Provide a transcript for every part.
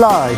라이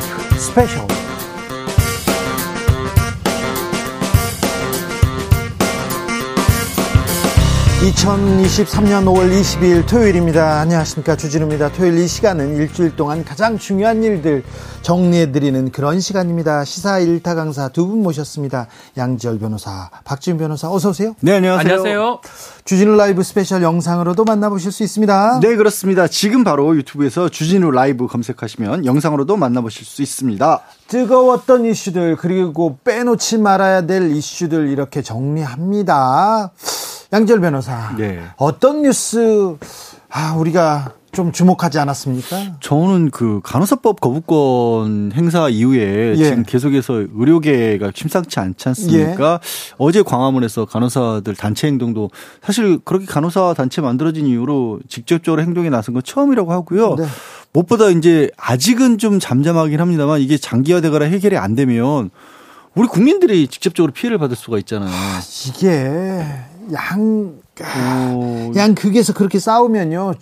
2023년 5월 22일 토요일입니다. 안녕하십니까. 주진우입니다. 토요일 이 시간은 일주일 동안 가장 중요한 일들 정리해드리는 그런 시간입니다. 시사 일타 강사 두 분 모셨습니다. 양지열 변호사, 박지훈 변호사, 어서오세요. 네, 안녕하세요. 안녕하세요. 주진우 라이브 스페셜 영상으로도 만나보실 수 있습니다. 네, 그렇습니다. 지금 바로 유튜브에서 주진우 라이브 검색하시면 영상으로도 만나보실 수 있습니다. 뜨거웠던 이슈들, 그리고 빼놓지 말아야 될 이슈들 이렇게 정리합니다. 양절 변호사. 네. 어떤 뉴스 아, 우리가 좀 주목하지 않았습니까? 저는 그 간호사법 거부권 행사 이후에 예. 지금 계속해서 의료계가 심상치 않지 않습니까? 예. 어제 광화문에서 간호사들 단체 행동도 사실 그렇게 간호사 단체 만들어진 이후로 직접적으로 행동에 나선 건 처음이라고 하고요. 네. 무엇보다 이제 아직은 좀 잠잠하긴 합니다만 이게 장기화되거나 해결이 안 되면 우리 국민들이 직접적으로 피해를 받을 수가 있잖아요. 아, 이게 양, 오. 양 극에서 그렇게 싸우면요.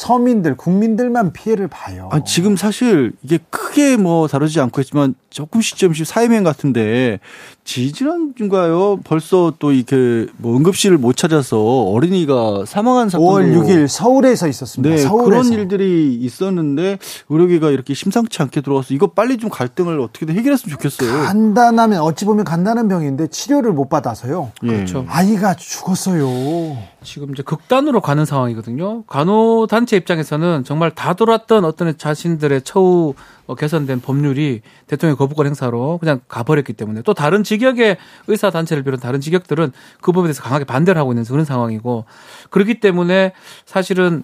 서민들, 국민들만 피해를 봐요. 아, 지금 사실 이게 크게 뭐 다루지 않고 있지만 조금씩 조금씩 사회면 같은데 지지난주인가요? 벌써 또 이렇게 뭐 응급실을 못 찾아서 어린이가 사망한 사건 5월 6일 서울에서 있었습니다. 네, 서울에서. 그런 일들이 있었는데 의료계가 이렇게 심상치 않게 들어와서 이거 빨리 좀 갈등을 어떻게든 해결했으면 좋겠어요. 간단하면 어찌 보면 간단한 병인데 치료를 못 받아서요. 예. 그렇죠. 아이가 죽었어요. 지금 이제 극단으로 가는 상황이거든요. 간호 단체 입장에서는 정말 다 돌았던 어떤 자신들의 처우 어, 개선된 법률이 대통령 거부권 행사로 그냥 가버렸기 때문에 또 다른 직역의 의사 단체를 비롯한 다른 직역들은 그 부분에 대해서 강하게 반대를 하고 있는 그런 상황이고 그렇기 때문에 사실은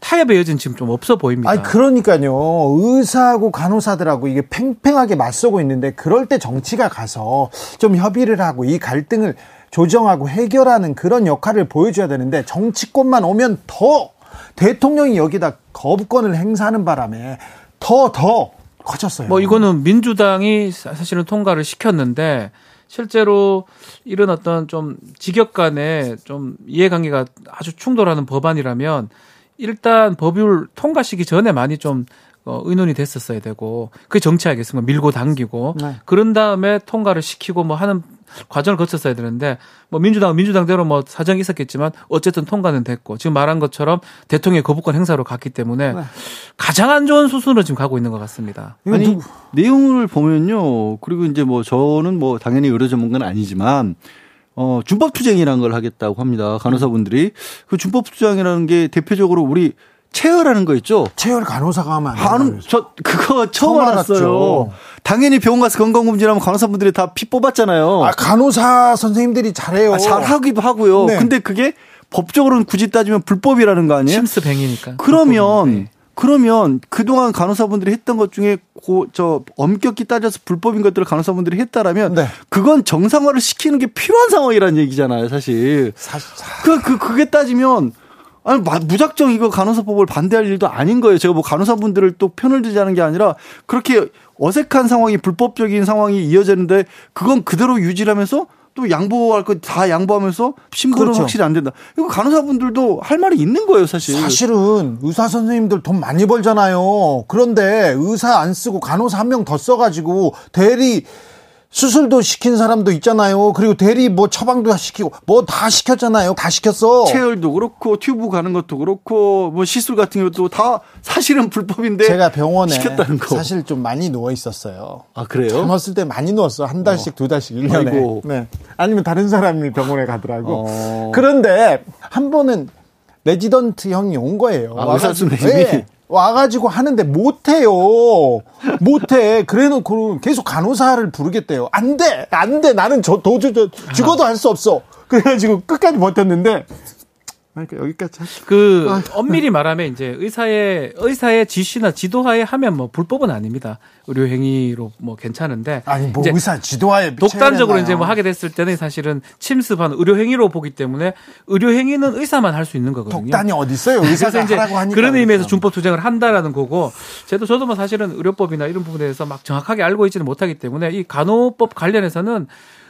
타협의 여지는 지금 좀 없어 보입니다. 아니 그러니까요. 의사하고 간호사들하고 이게 팽팽하게 맞서고 있는데 그럴 때 정치가 가서 좀 협의를 하고 이 갈등을 조정하고 해결하는 그런 역할을 보여줘야 되는데 정치권만 오면 더 대통령이 여기다 거부권을 행사하는 바람에 더, 더 커졌어요. 뭐 이거는 민주당이 사실은 통과를 시켰는데 실제로 이런 어떤 좀 직역 간에 좀 이해관계가 아주 충돌하는 법안이라면 일단 법률 통과시기 전에 많이 좀 어, 의논이 됐었어야 되고 그게 정치 하겠습니까? 밀고 당기고 네. 그런 다음에 통과를 시키고 뭐 하는 과정을 거쳤어야 되는데 뭐 민주당은 민주당대로 뭐 사정이 있었겠지만 어쨌든 통과는 됐고 지금 말한 것처럼 대통령의 거부권 행사로 갔기 때문에 네. 가장 안 좋은 수순으로 지금 가고 있는 것 같습니다. 아니 누... 내용을 보면요. 그리고 이제 뭐 저는 뭐 당연히 의료 전문가는 아니지만 어 준법 투쟁이라는 걸 하겠다고 합니다. 간호사분들이 그 준법 투쟁이라는 게 대표적으로 우리 체열하는 거 있죠? 체열 간호사가 하면 안 저 그거 처음, 알았어요. 당연히 병원 가서 건강검진하면 간호사분들이 다 피 뽑았잖아요. 아, 간호사 선생님들이 잘해요. 아, 잘하기도 하고요. 네. 근데 그게 법적으로는 굳이 따지면 불법이라는 거 아니에요? 심스뱅이니까. 그러면 네. 그러면 그동안 간호사분들이 했던 것 중에 고, 저 엄격히 따져서 불법인 것들을 간호사분들이 했다라면 네. 그건 정상화를 시키는 게 필요한 상황이라는 얘기잖아요, 사실. 사실 그, 그 그게 따지면 아니 무작정 이거 간호사법을 반대할 일도 아닌 거예요. 제가 뭐 간호사분들을 또 편을 들자는 게 아니라 그렇게 어색한 상황이 불법적인 상황이 이어지는데 그건 그대로 유지하면서 또 양보할 거 다 양보하면서 신분은 그렇죠. 확실히 안 된다. 이거 간호사분들도 할 말이 있는 거예요, 사실. 사실은 의사 선생님들 돈 많이 벌잖아요. 그런데 의사 안 쓰고 간호사 한 명 더 써가지고 대리 수술도 시킨 사람도 있잖아요. 그리고 대리 뭐 처방도 시키고 뭐 다 시켰잖아요. 다 시켰어. 체열도 그렇고 튜브 가는 것도 그렇고 뭐 시술 같은 것도 다 사실은 불법인데 제가 병원에 시켰다는 거. 사실 좀 많이 누워 있었어요. 아 그래요? 젊었을 때 많이 누웠어. 한 달씩 어. 두 달씩 1년에. 아이고. 네. 아니면 다른 사람이 병원에 가더라고. 어. 그런데 한 번은 레지던트 형이 온 거예요. 아, 의사 선생님이 네. 와가지고 하는데 못해요. 못해. 그래놓고 계속 간호사를 부르겠대요. 안 돼! 안 돼! 나는 저, 도주, 저, 죽어도 할 수 없어. 그래가지고 끝까지 버텼는데, 그러니까 여기까지 하죠. 그 아. 엄밀히 말하면 이제 의사의 의사의 지시나 지도하에 하면 뭐 불법은 아닙니다. 의료 행위로 뭐 괜찮은데 아니 뭐 의사 지도하에 독단적으로 이제 뭐 하게 됐을 때는 사실은 침습한 의료 행위로 보기 때문에 의료 행위는 의사만 할 수 있는 거거든요. 독단이 어디 있어요? 의사가 이제 하라고 하니까 그런 의미에서 그렇죠. 준법 투쟁을 한다라는 거고 저도 저도 뭐 사실은 의료법이나 이런 부분에 대해서 막 정확하게 알고 있지는 못하기 때문에 이 간호법 관련해서는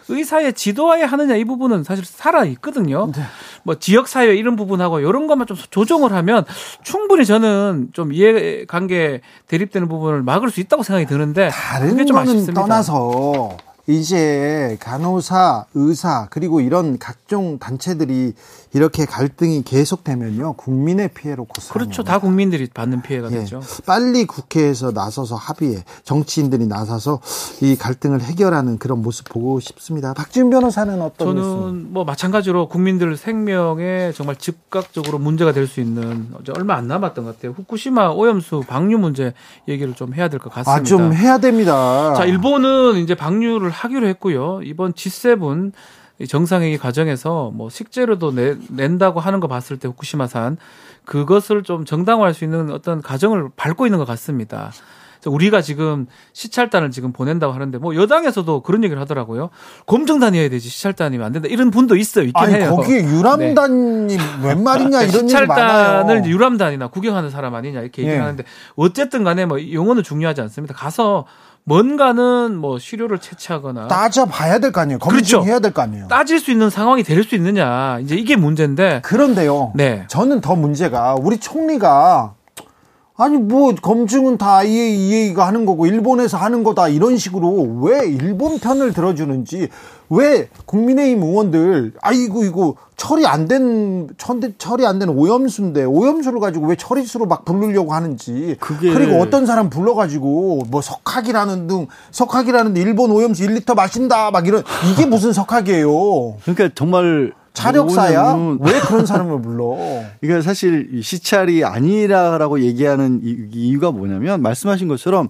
의사의 지도하에 하느냐 이 부분은 사실 살아 있거든요. 네. 뭐 지역 사회 이런 부분하고 이런 것만 좀 조정을 하면 충분히 저는 좀 이해 관계 대립되는 부분을 막을 수 있다고 생각이 드는데 다른 그게 좀 아쉽습니다. 떠나서 이제 간호사, 의사 그리고 이런 각종 단체들이 이렇게 갈등이 계속되면요 국민의 피해로 고스 그렇죠. 다 국민들이 받는 피해가 예, 되죠. 빨리 국회에서 나서서 합의해. 정치인들이 나서서 이 갈등을 해결하는 그런 모습 보고 싶습니다. 박지훈 변호사는 어떤 저는 말씀? 뭐 마찬가지로 국민들 생명에 정말 즉각적으로 문제가 될 수 있는 얼마 안 남았던 것 같아요. 후쿠시마 오염수 방류 문제 얘기를 좀 해야 될 것 같습니다. 아 좀 해야 됩니다. 자 일본은 이제 방류를 하기로 했고요. 이번 G7 정상회의 과정에서 뭐 식재료도 내, 낸다고 하는 거 봤을 때 후쿠시마산 그것을 좀 정당화할 수 있는 어떤 과정을 밟고 있는 것 같습니다. 우리가 지금 시찰단을 지금 보낸다고 하는데 뭐 여당에서도 그런 얘기를 하더라고요. 검증단이어야 되지 시찰단이면 안 된다. 이런 분도 있어요. 있긴 아니, 해요. 거기에 유람단이 네. 웬 말이냐 이런 시찰단을 유람단이나 구경하는 사람 아니냐 이렇게 얘기를 네. 하는데 어쨌든 간에 뭐 용어는 중요하지 않습니다. 가서 뭔가는 뭐 시료를 채취하거나 따져봐야 될 거 아니에요. 검증해야 그렇죠. 될거 아니에요. 따질 수 있는 상황이 될 수 있느냐 이제 이게 문제인데. 그런데요. 네. 저는 더 문제가 우리 총리가 아니 뭐 검증은 다 IAEA가 하는 거고 일본에서 하는 거다 이런 식으로 왜 일본 편을 들어주는지 왜 국민의힘 의원들 아이고 이거 처리 안 된 처리 안 된 오염수인데 오염수를 가지고 왜 처리수로 막 부르려고 하는지 그게... 그리고 어떤 사람 불러가지고 뭐 석학이라는 등 석학이라는 일본 오염수 1리터 마신다 막 이런 이게 무슨 석학이에요? 그러니까 정말 차력사야? 왜 그런 사람을 불러? 이게 사실 시찰이 아니라라고 얘기하는 이유가 뭐냐면 말씀하신 것처럼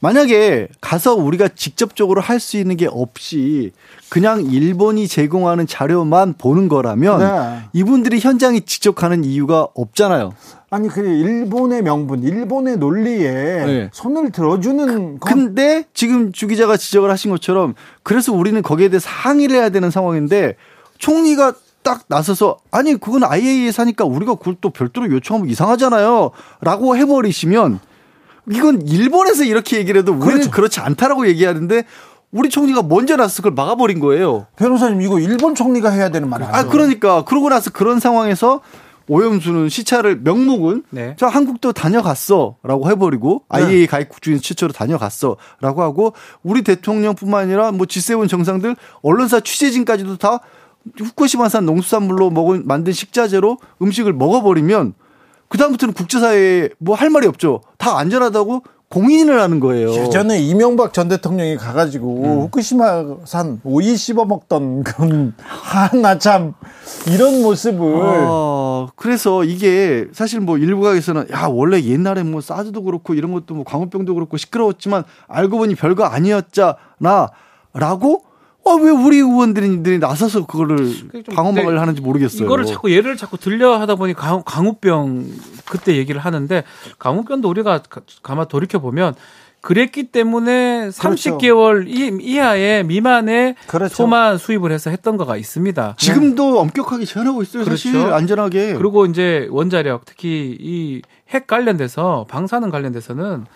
만약에 가서 우리가 직접적으로 할 수 있는 게 없이 그냥 일본이 제공하는 자료만 보는 거라면 네. 이분들이 현장에 직접 가는 이유가 없잖아요. 아니 그 일본의 명분, 일본의 논리에 네. 손을 들어주는. 그, 근데 지금 주 기자가 지적을 하신 것처럼 그래서 우리는 거기에 대해서 항의를 해야 되는 상황인데 총리가 딱 나서서 아니 그건 IAEA 사니까 우리가 그걸 또 별도로 요청하면 이상하잖아요. 라고 해버리시면 이건 일본에서 이렇게 얘기를 해도 우리는 그렇죠. 그렇지 않다라고 얘기하는데 우리 총리가 먼저 나서 그걸 막아버린 거예요. 변호사님 이거 일본 총리가 해야 되는 말 아니에요? 아 그러니까 그러고 나서 그런 상황에서 오염수는 시차를 명목은 네. 자 한국도 다녀갔어라고 해버리고 네. IAEA 가입국 중에 최초로 다녀갔어라고 하고 우리 대통령뿐만 아니라 뭐 G7 정상들 언론사 취재진까지도 다 후쿠시마산 농수산물로 먹은 만든 식자재로 음식을 먹어버리면 그 다음부터는 국제사회에 뭐 할 말이 없죠. 다 안전하다고 공인을 하는 거예요. 예전에 이명박 전 대통령이 가가지고 음. 후쿠시마산 오이 씹어 먹던 그런 하나 참 이런 모습을. 어, 그래서 이게 사실 뭐 일부각에서는 야 원래 옛날에 뭐 사드도 그렇고 이런 것도 뭐 광우병도 그렇고 시끄러웠지만 알고 보니 별거 아니었잖아라고 아, 왜 우리 의원들이 나서서 그거를 방어막을 하는지 모르겠어요. 이거를 자꾸 예를 자꾸 들려 하다 보니 강, 강우병 그때 얘기를 하는데 강우병도 우리가 가만 돌이켜 보면 그랬기 때문에 그렇죠. 30개월 이하의 미만의 그렇죠. 소만 수입을 해서 했던 거가 있습니다. 지금도 엄격하게 제한하고 있어요. 그렇죠. 사실 안전하게. 그리고 이제 원자력 특히 이 핵 관련돼서 방사능 관련돼서는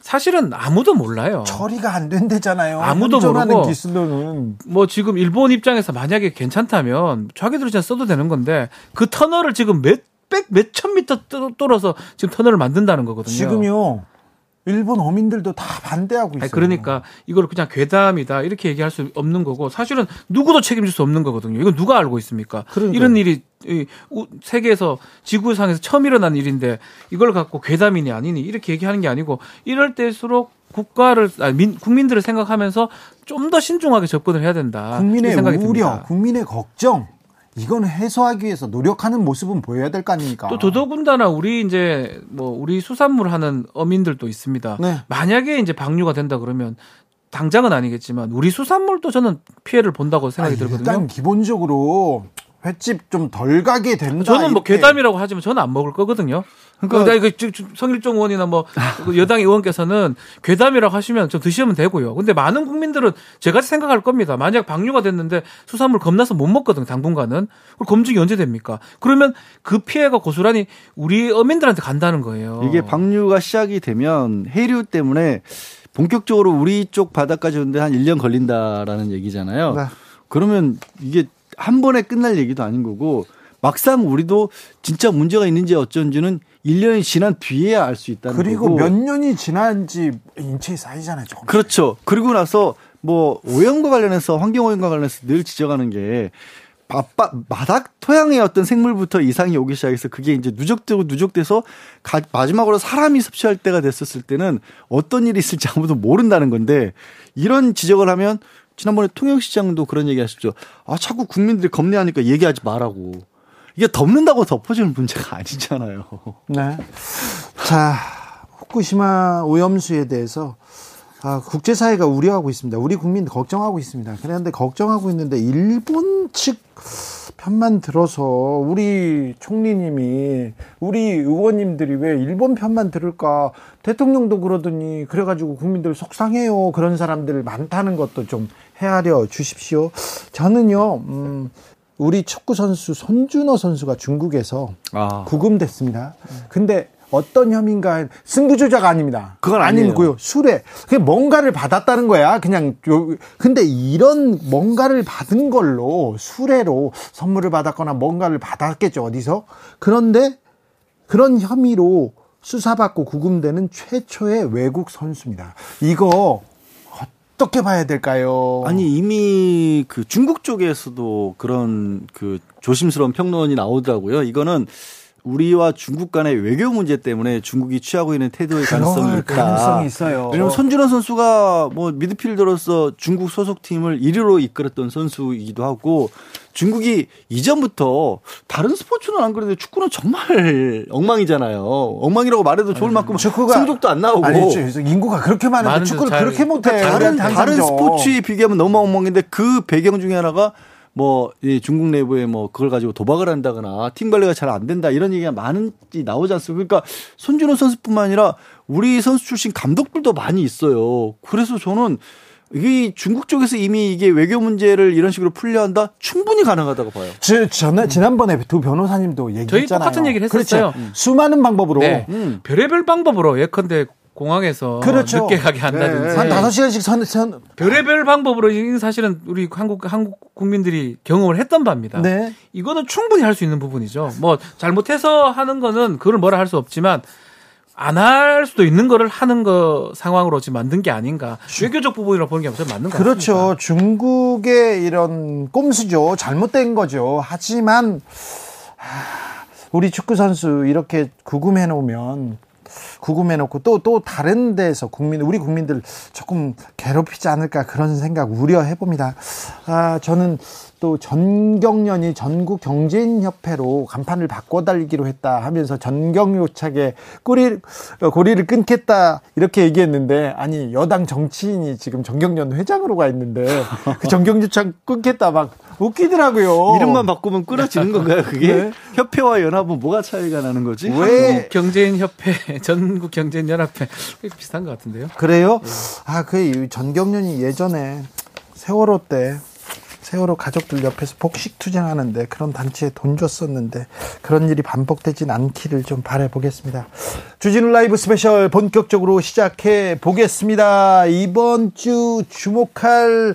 사실은 아무도 몰라요. 처리가 안 된대잖아요. 아무도 모르고 기술로는 뭐 지금 일본 입장에서 만약에 괜찮다면 자기들이 그냥 써도 되는 건데 그 터널을 지금 몇 백 몇천 미터 뚫어서 지금 터널을 만든다는 거거든요. 지금요. 일본 어민들도 다 반대하고 있어요. 그러니까 이걸 그냥 괴담이다 이렇게 얘기할 수 없는 거고 사실은 누구도 책임질 수 없는 거거든요. 이건 누가 알고 있습니까? 그러니까요. 이런 일이 세계에서 지구상에서 처음 일어난 일인데 이걸 갖고 괴담이니 아니니 이렇게 얘기하는 게 아니고 이럴 때일수록 국가를 아니, 민, 국민들을 생각하면서 좀 더 신중하게 접근을 해야 된다. 국민의 우려, 듭니다. 국민의 걱정 이건 해소하기 위해서 노력하는 모습은 보여야 될 거 아닙니까? 또 더더군다나 우리 이제 뭐 우리 수산물 하는 어민들도 있습니다. 네. 만약에 이제 방류가 된다 그러면 당장은 아니겠지만 우리 수산물도 저는 피해를 본다고 생각이 아니, 들거든요. 일단 기본적으로 횟집 좀 덜 가게 된다. 저는 뭐 괴담이라고 하지만 저는 안 먹을 거거든요. 그러니까 그 성일종 의원이나 뭐그 여당 의원께서는 괴담이라고 하시면 좀 드시면 되고요. 근데 많은 국민들은 제같이 생각할 겁니다. 만약 방류가 됐는데 수산물 겁나서 못 먹거든 당분간은. 그럼 검증이 언제 됩니까? 그러면 그 피해가 고스란히 우리 어민들한테 간다는 거예요. 이게 방류가 시작이 되면 해류 때문에 본격적으로 우리 쪽 바다까지 오는데 한 1년 걸린다라는 얘기잖아요. 네. 그러면 이게 한 번에 끝날 얘기도 아닌 거고 막상 우리도 진짜 문제가 있는지 어쩐지는 1년이 지난 뒤에야 알 수 있다는 그리고 거고. 몇 년이 지난지 인체에 쌓이잖아요. 조금씩. 그렇죠. 그리고 나서 뭐 오염과 관련해서 환경 오염과 관련해서 늘 지적하는 게 바빠, 바닥 토양의 어떤 생물부터 이상이 오기 시작해서 그게 이제 누적되고 누적돼서 가, 마지막으로 사람이 섭취할 때가 됐었을 때는 어떤 일이 있을지 아무도 모른다는 건데 이런 지적을 하면 지난번에 통영시장도 그런 얘기 하셨죠. 아, 자꾸 국민들이 겁내하니까 얘기하지 말라고. 이게 덮는다고 덮어지는 문제가 아니잖아요. 네. 자, 후쿠시마 오염수에 대해서 아, 국제사회가 우려하고 있습니다. 우리 국민 걱정하고 있습니다. 그런데 걱정하고 있는데 일본 측 편만 들어서 우리 총리님이 우리 의원님들이 왜 일본 편만 들을까 대통령도 그러더니 그래가지고 국민들 속상해요 그런 사람들 많다는 것도 좀 헤아려 주십시오. 저는요 음, 우리 축구 선수 손준호 선수가 중국에서 아. 구금됐습니다. 근데 어떤 혐의인가 승부 조작 아닙니다. 그건 아니고요. 술에 그냥 뭔가를 받았다는 거야. 그냥 요 근데 이런 뭔가를 받은 걸로 수레로 선물을 받았거나 뭔가를 받았겠죠 어디서. 그런데 그런 혐의로 수사받고 구금되는 최초의 외국 선수입니다. 이거 어떻게 봐야 될까요? 아니 이미 그 중국 쪽에서도 그런 그 조심스러운 평론이 나오더라고요. 이거는 우리와 중국 간의 외교 문제 때문에 중국이 취하고 있는 태도의 가능성이 있다. 가능성이 있어요. 왜냐하면 손준호 선수가 뭐 미드필더로서 중국 소속팀을 1위로 이끌었던 선수이기도 하고 중국이 이전부터 다른 스포츠는 안 그래도 축구는 정말 엉망이잖아요. 엉망이라고 말해도 좋을 만큼 축구가 성적도 안 나오고 아니, 인구가 그렇게 많은데 축구를 잘, 그렇게 못해. 그러니까 다른 다른 스포츠에 비교하면 너무 엉망인데 그 배경 중에 하나가 뭐, 이 중국 내부에 뭐, 그걸 가지고 도박을 한다거나, 팀 관리가 잘 안 된다, 이런 얘기가 많은지 나오지 않습니까? 그러니까, 손준호 선수뿐만 아니라, 우리 선수 출신 감독들도 많이 있어요. 그래서 저는, 이 중국 쪽에서 이미 이게 외교 문제를 이런 식으로 풀려 한다 충분히 가능하다고 봐요. 저, 전 지난번에 두 변호사님도 얘기했잖아요. 저희 똑같은 얘기를 했었어요. 그렇죠. 음. 수많은 방법으로 네. 음. 별의별 방법으로 예컨대 공항에서 그렇죠. 늦게 가게 한다든지 네. 한 다섯 시간씩 선, 선 별의별 방법으로 사실은 우리 한국 한국 국민들이 경험을 했던 바입니다. 네. 이거는 충분히 할 수 있는 부분이죠. 뭐 잘못해서 하는 거는 그걸 뭐라 할 수 없지만 안 할 수도 있는 거를 하는 거 상황으로 지금 만든 게 아닌가. 외교적 부분이라고 보는 게 없어요. 맞는 거 그렇죠. 같습니다. 중국의 이런 꼼수죠. 잘못된 거죠. 하지만 우리 축구 선수 이렇게 구금해 놓으면 구금해놓고 또, 또 다른 데서 국민, 우리 국민들 조금 괴롭히지 않을까 그런 생각 우려해 봅니다. 아, 저는 또 전경련이 전국 경제인 협회로 간판을 바꿔 달기로 했다 하면서 전경 요착에 꼬리, 고리를 끊겠다 이렇게 얘기했는데 아니 여당 정치인이 지금 전경련 회장으로 가 있는데 그 전경 요착 끊겠다 막 웃기더라고요. 이름만 바꾸면 끊어지는 건가요 그게? 네. 협회와 연합은 뭐가 차이가 나는 거지? 왜 경제인 협회, 전국 경제인 연합회 비슷한 것 같은데요. 그래요? 네. 아그 전경련이 예전에 세월호 때 세월호 가족들 옆에서 폭식 투쟁하는데 그런 단체에 돈 줬었는데 그런 일이 반복되진 않기를 좀 바라보겠습니다. 주진우 라이브 스페셜 본격적으로 시작해 보겠습니다. 이번 주 주목할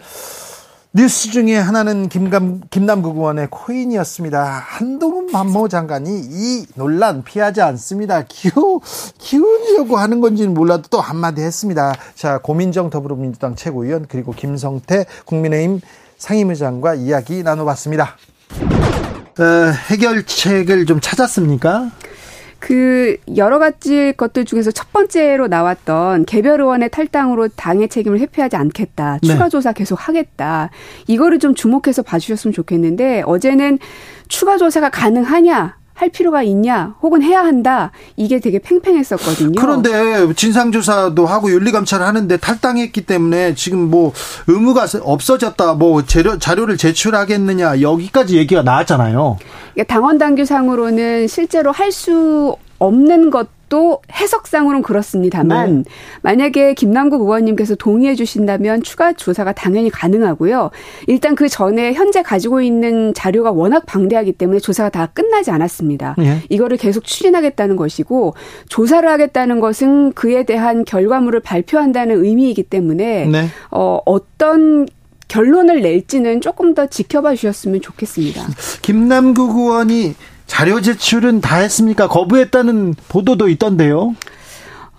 뉴스 중에 하나는 김감, 김남국 의원의 코인이었습니다. 한동훈 만모 장관이 이 논란 피하지 않습니다. 키우, 키우려고 하는 건지는 몰라도 또 한마디 했습니다. 자, 고민정 더불어민주당 최고위원, 그리고 김성태 국민의힘 상임의장과 이야기 나눠봤습니다. 어, 해결책을 좀 찾았습니까? 그 여러 가지 것들 중에서 첫 번째로 나왔던 개별 의원의 탈당으로 당의 책임을 회피하지 않겠다. 네. 추가 조사 계속 하겠다. 이거를 좀 주목해서 봐주셨으면 좋겠는데 어제는 추가 조사가 가능하냐 할 필요가 있냐 혹은 해야 한다 이게 되게 팽팽했었거든요. 그런데 진상조사도 하고 윤리감찰 하는데 탈당했기 때문에 지금 뭐 의무가 없어졌다 뭐 재료, 자료를 제출하겠느냐 여기까지 얘기가 나왔잖아요. 당원 당규상으로는 실제로 할 수 없는 것 또 해석상으로는 그렇습니다만 네. 만약에 김남국 의원님께서 동의해 주신다면 추가 조사가 당연히 가능하고요. 일단 그 전에 현재 가지고 있는 자료가 워낙 방대하기 때문에 조사가 다 끝나지 않았습니다. 네. 이거를 계속 추진하겠다는 것이고 조사를 하겠다는 것은 그에 대한 결과물을 발표한다는 의미이기 때문에 네. 어, 어떤 결론을 낼지는 조금 더 지켜봐 주셨으면 좋겠습니다. 김남국 의원이 자료 제출은 다 했습니까? 거부했다는 보도도 있던데요.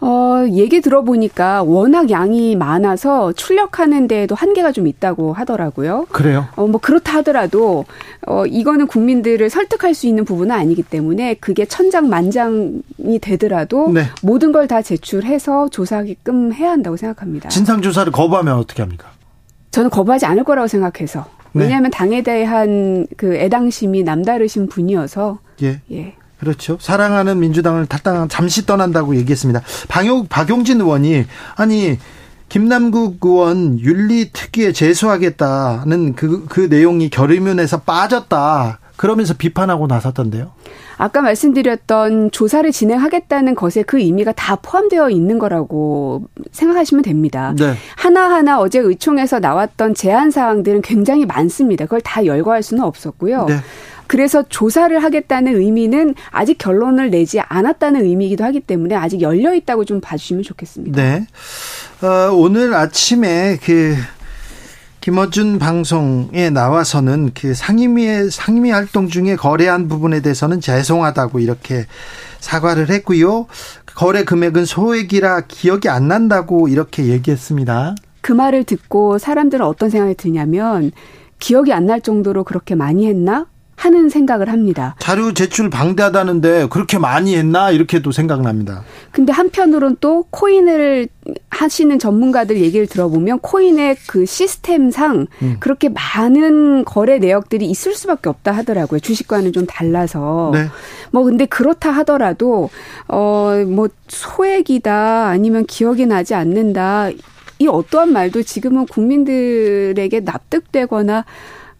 어, 얘기 들어보니까 워낙 양이 많아서 출력하는 데에도 한계가 좀 있다고 하더라고요. 그래요? 어, 뭐 그렇다 하더라도 어, 이거는 국민들을 설득할 수 있는 부분은 아니기 때문에 그게 천장만장이 되더라도 네. 모든 걸 다 제출해서 조사하게끔 해야 한다고 생각합니다. 진상조사를 거부하면 어떻게 합니까? 저는 거부하지 않을 거라고 생각해서. 네. 왜냐하면 당에 대한 그 애당심이 남다르신 분이어서. 예. 예. 그렇죠. 사랑하는 민주당을 탈당 잠시 떠난다고 얘기했습니다. 방용 박용진 의원이 아니 김남국 의원 윤리 특위에 제소하겠다는 그, 그 내용이 결의문에서 빠졌다. 그러면서 비판하고 나섰던데요. 아까 말씀드렸던 조사를 진행하겠다는 것에 그 의미가 다 포함되어 있는 거라고 생각하시면 됩니다. 네. 하나하나 어제 의총에서 나왔던 제안 사항들은 굉장히 많습니다. 그걸 다 열거할 수는 없었고요. 네. 그래서 조사를 하겠다는 의미는 아직 결론을 내지 않았다는 의미이기도 하기 때문에 아직 열려 있다고 좀 봐주시면 좋겠습니다. 네. 어, 오늘 아침에 그 김어준 방송에 나와서는 그 상임위의 상임위 활동 중에 거래한 부분에 대해서는 죄송하다고 이렇게 사과를 했고요. 거래 금액은 소액이라 기억이 안 난다고 이렇게 얘기했습니다. 그 말을 듣고 사람들은 어떤 생각이 드냐면 기억이 안 날 정도로 그렇게 많이 했나? 하는 생각을 합니다. 자료 제출 방대하다는데 그렇게 많이 했나 이렇게도 생각납니다. 근데 한편으론 또 코인을 하시는 전문가들 얘기를 들어보면 코인의 그 시스템상 음. 그렇게 많은 거래 내역들이 있을 수밖에 없다 하더라고요. 주식과는 좀 달라서. 네. 뭐 근데 그렇다 하더라도 어 뭐 소액이다 아니면 기억이 나지 않는다 이 어떠한 말도 지금은 국민들에게 납득되거나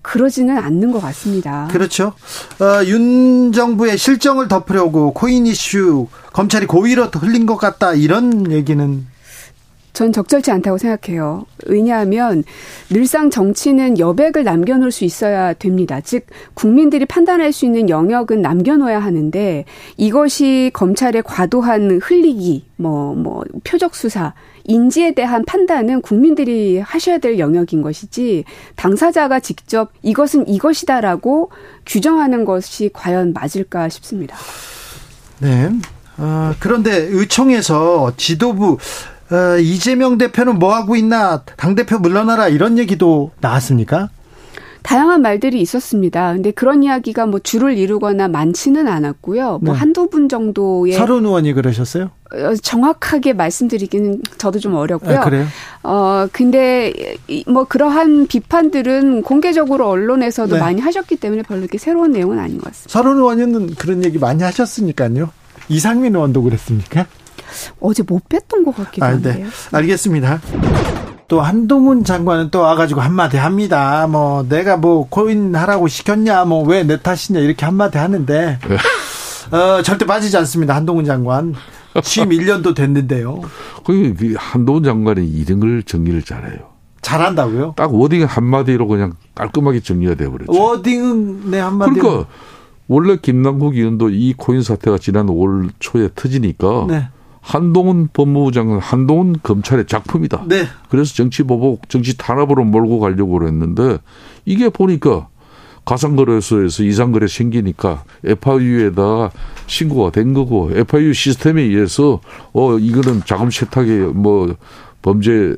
그러지는 않는 것 같습니다. 그렇죠. 어, 윤 정부의 실정을 덮으려고 코인 이슈 검찰이 고의로 흘린 것 같다 이런 얘기는 전 적절치 않다고 생각해요. 왜냐하면 늘상 정치는 여백을 남겨놓을 수 있어야 됩니다. 즉 국민들이 판단할 수 있는 영역은 남겨놓아야 하는데 이것이 검찰의 과도한 흘리기, 뭐뭐 뭐 표적 수사 인지에 대한 판단은 국민들이 하셔야 될 영역인 것이지 당사자가 직접 이것은 이것이다라고 규정하는 것이 과연 맞을까 싶습니다. 네. 어, 그런데 의총에서 지도부 어, 이재명 대표는 뭐 하고 있나 당 대표 물러나라 이런 얘기도 나왔습니까? 다양한 말들이 있었습니다. 근데 그런 이야기가 뭐 줄을 이루거나 많지는 않았고요. 뭐 네. 한두 분 정도의 서른 의원이 그러셨어요? 어, 정확하게 말씀드리기는 저도 좀 어렵고요. 아, 그래요? 어 근데 뭐 그러한 비판들은 공개적으로 언론에서도 네. 많이 하셨기 때문에 별로 이렇게 새로운 내용은 아닌 것 같습니다. 서른 의원은 그런 얘기 많이 하셨으니까요. 이상민 의원도 그랬습니까? 어제 못 뵀던 것 같기도 아, 네. 한데요. 네. 알겠습니다. 또 한동훈 장관은 또 와가지고 한마디 합니다. 뭐 내가 뭐 코인 하라고 시켰냐, 뭐 왜 내 탓이냐 이렇게 한마디 하는데 네. 어, 절대 빠지지 않습니다. 한동훈 장관 취임 1년도 됐는데요. 그 한동훈 장관이 이런 걸 정리를 잘해요. 잘한다고요? 딱 wording 한마디로 그냥 깔끔하게 정리가 돼버렸죠. wording은 네 한마디. 그러니까 원래 김남국 의원도 이 코인 사태가 지난 올 초에 터지니까. 네. 한동훈 법무부 장관, 한동훈 검찰의 작품이다. 네. 그래서 정치 보복, 정치 탄압으로 몰고 가려고 그랬는데 이게 보니까 가상거래소에서 이상거래 생기니까 FIU에다가 신고가 된 거고 FIU 시스템에 의해서 어 이거는 자금 세탁의 뭐 범죄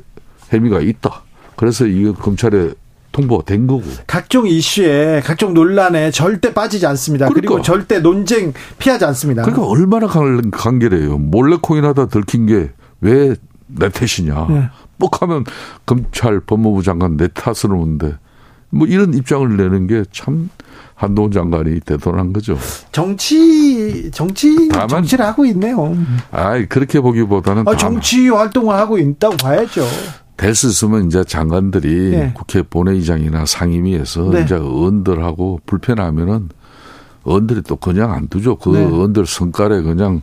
혐의가 있다. 그래서 이거 검찰에 통보된 거고. 각종 이슈에 각종 논란에 절대 빠지지 않습니다. 그러니까. 그리고 절대 논쟁 피하지 않습니다. 그러니까 얼마나 관계래요. 몰래 코인 하다 들킨 게 왜 내 탓이냐. 네. 뻑하면 검찰 법무부 장관 내 탓을 오는데 뭐 이런 입장을 내는 게 참 한동훈 장관이 대단한 거죠. 정치 정치 다만, 정치를 하고 있네요. 아, 그렇게 보기보다는 아, 정치 활동을 하고 있다고 봐야죠. 될 수 있으면 이제 장관들이 네. 국회 본회의장이나 상임위에서 네. 이제 의원들하고 불편하면은 의원들이 또 그냥 안 두죠. 그 네. 의원들 성깔에 그냥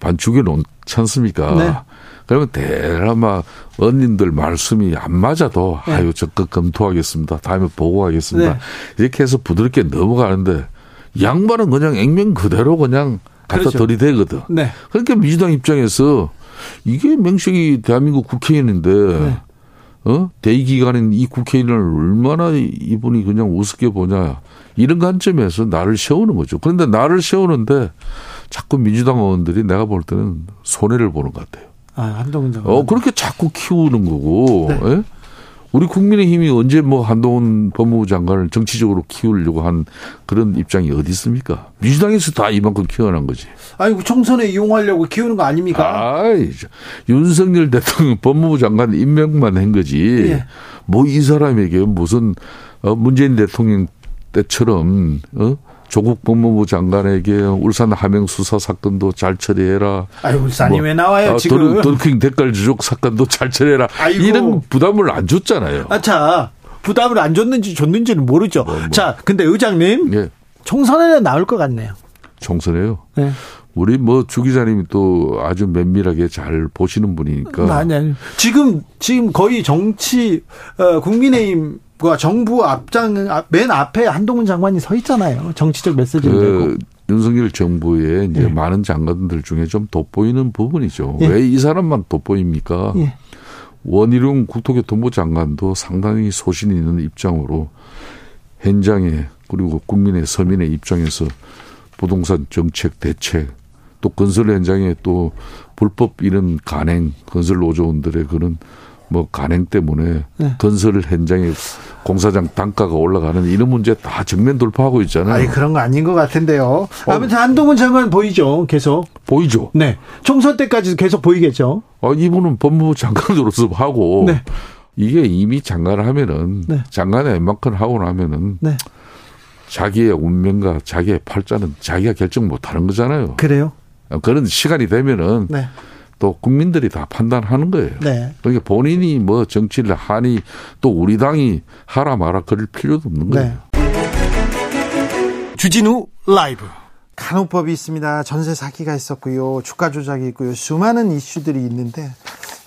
반죽여 놓지 않습니까? 네. 그러면 대라마 의원님들 말씀이 안 맞아도 네. 아유 적극 검토하겠습니다. 다음에 보고하겠습니다. 네. 이렇게 해서 부드럽게 넘어가는데 양반은 그냥 액면 그대로 그냥 갖다 그렇죠. 들이대거든. 네. 그러니까 민주당 입장에서 이게 명식이 대한민국 국회의원인데 네. 어? 대의 기관인 이 국회의원을 얼마나 이분이 그냥 우습게 보냐. 이런 관점에서 나를 세우는 거죠. 그런데 나를 세우는데 자꾸 민주당 의원들이 내가 볼 때는 손해를 보는 것 같아요. 아, 한동훈 장관. 어, 그렇게 자꾸 키우는 거고, 네. 예? 우리 국민의힘이 언제 뭐 한동훈 법무부 장관을 정치적으로 키우려고 한 그런 입장이 어디 있습니까? 민주당에서 다 이만큼 키워난 거지. 아니, 총선에 이용하려고 키우는 거 아닙니까? 아, 윤석열 대통령 법무부 장관 임명만 한 거지. 예. 뭐이 사람에게 무슨 어, 문재인 대통령 때처럼 어? 조국 법무부 장관에게 울산 함영 수사 사건도 잘 처리해라. 아유 울산이 뭐, 왜 나와요 아, 지금? 돌킹 대깔 주족 사건도 잘 처리해라. 아이고. 이런 부담을 안 줬잖아요. 아차 부담을 안 줬는지 줬는지는 모르죠. 뭐, 뭐. 자 근데 의장님 예. 총선에는 나올 것 같네요. 총선에요? 네. 우리 뭐 주 기자님이 또 아주 면밀하게 잘 보시는 분이니까. 아니, 아니. 지금 지금 거의 정치 어, 국민의힘 그 정부 앞장 맨 앞에 한동훈 장관이 서 있잖아요. 정치적 메시지를 그, 내고. 윤석열 정부의 이제 예. 많은 장관들 중에 좀 돋보이는 부분이죠. 예. 왜이 사람만 돋보입니까? 예. 원희룡 국토교통부 장관도 상당히 소신 있는 입장으로 현장에 그리고 국민의 서민의 입장에서 부동산 정책 대책 또 건설 현장에 또 불법 이런 간행 건설 노조원들의 그런 뭐 간행 때문에 네. 건설 현장에 공사장 단가가 올라가는 이런 문제 다 정면 돌파하고 있잖아요. 아니 그런 거 아닌 것 같은데요. 어. 아무튼 한동훈 장관 보이죠, 계속. 보이죠. 네, 총선 때까지 계속 보이겠죠. 아 이분은 법무부 장관으로서 하고 네. 이게 이미 장관을 하면은 네. 장관의 웬만큼 하고 나면은 네. 자기의 운명과 자기의 팔자는 자기가 결정 못하는 거잖아요. 그래요? 그런 시간이 되면은. 네. 또 국민들이 다 판단하는 거예요. 네. 그러니까 본인이 뭐 정치를 하니 또 우리 당이 하라 마라 그럴 필요도 없는 거예요. 네. 주진우 라이브. 간호법이 있습니다. 전세 사기가 있었고요. 주가 조작이 있고요. 수많은 이슈들이 있는데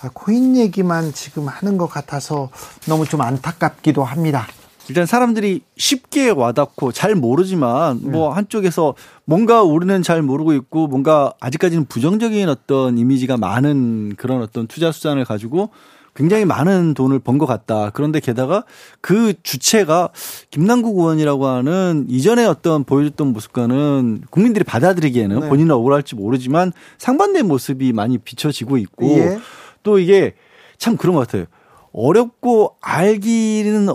아, 코인 얘기만 지금 하는 것 같아서 너무 좀 안타깝기도 합니다. 일단 사람들이 쉽게 와닿고 잘 모르지만 네. 뭐 한쪽에서 뭔가 우리는 잘 모르고 있고 뭔가 아직까지는 부정적인 어떤 이미지가 많은 그런 어떤 투자 수단을 가지고 굉장히 많은 돈을 번 것 같다. 그런데 게다가 그 주체가 김남국 의원이라고 하는 이전에 어떤 보여줬던 모습과는 국민들이 받아들이기에는 네. 본인은 억울할지 모르지만 상반된 모습이 많이 비춰지고 있고 예. 또 이게 참 그런 것 같아요. 어렵고 알기는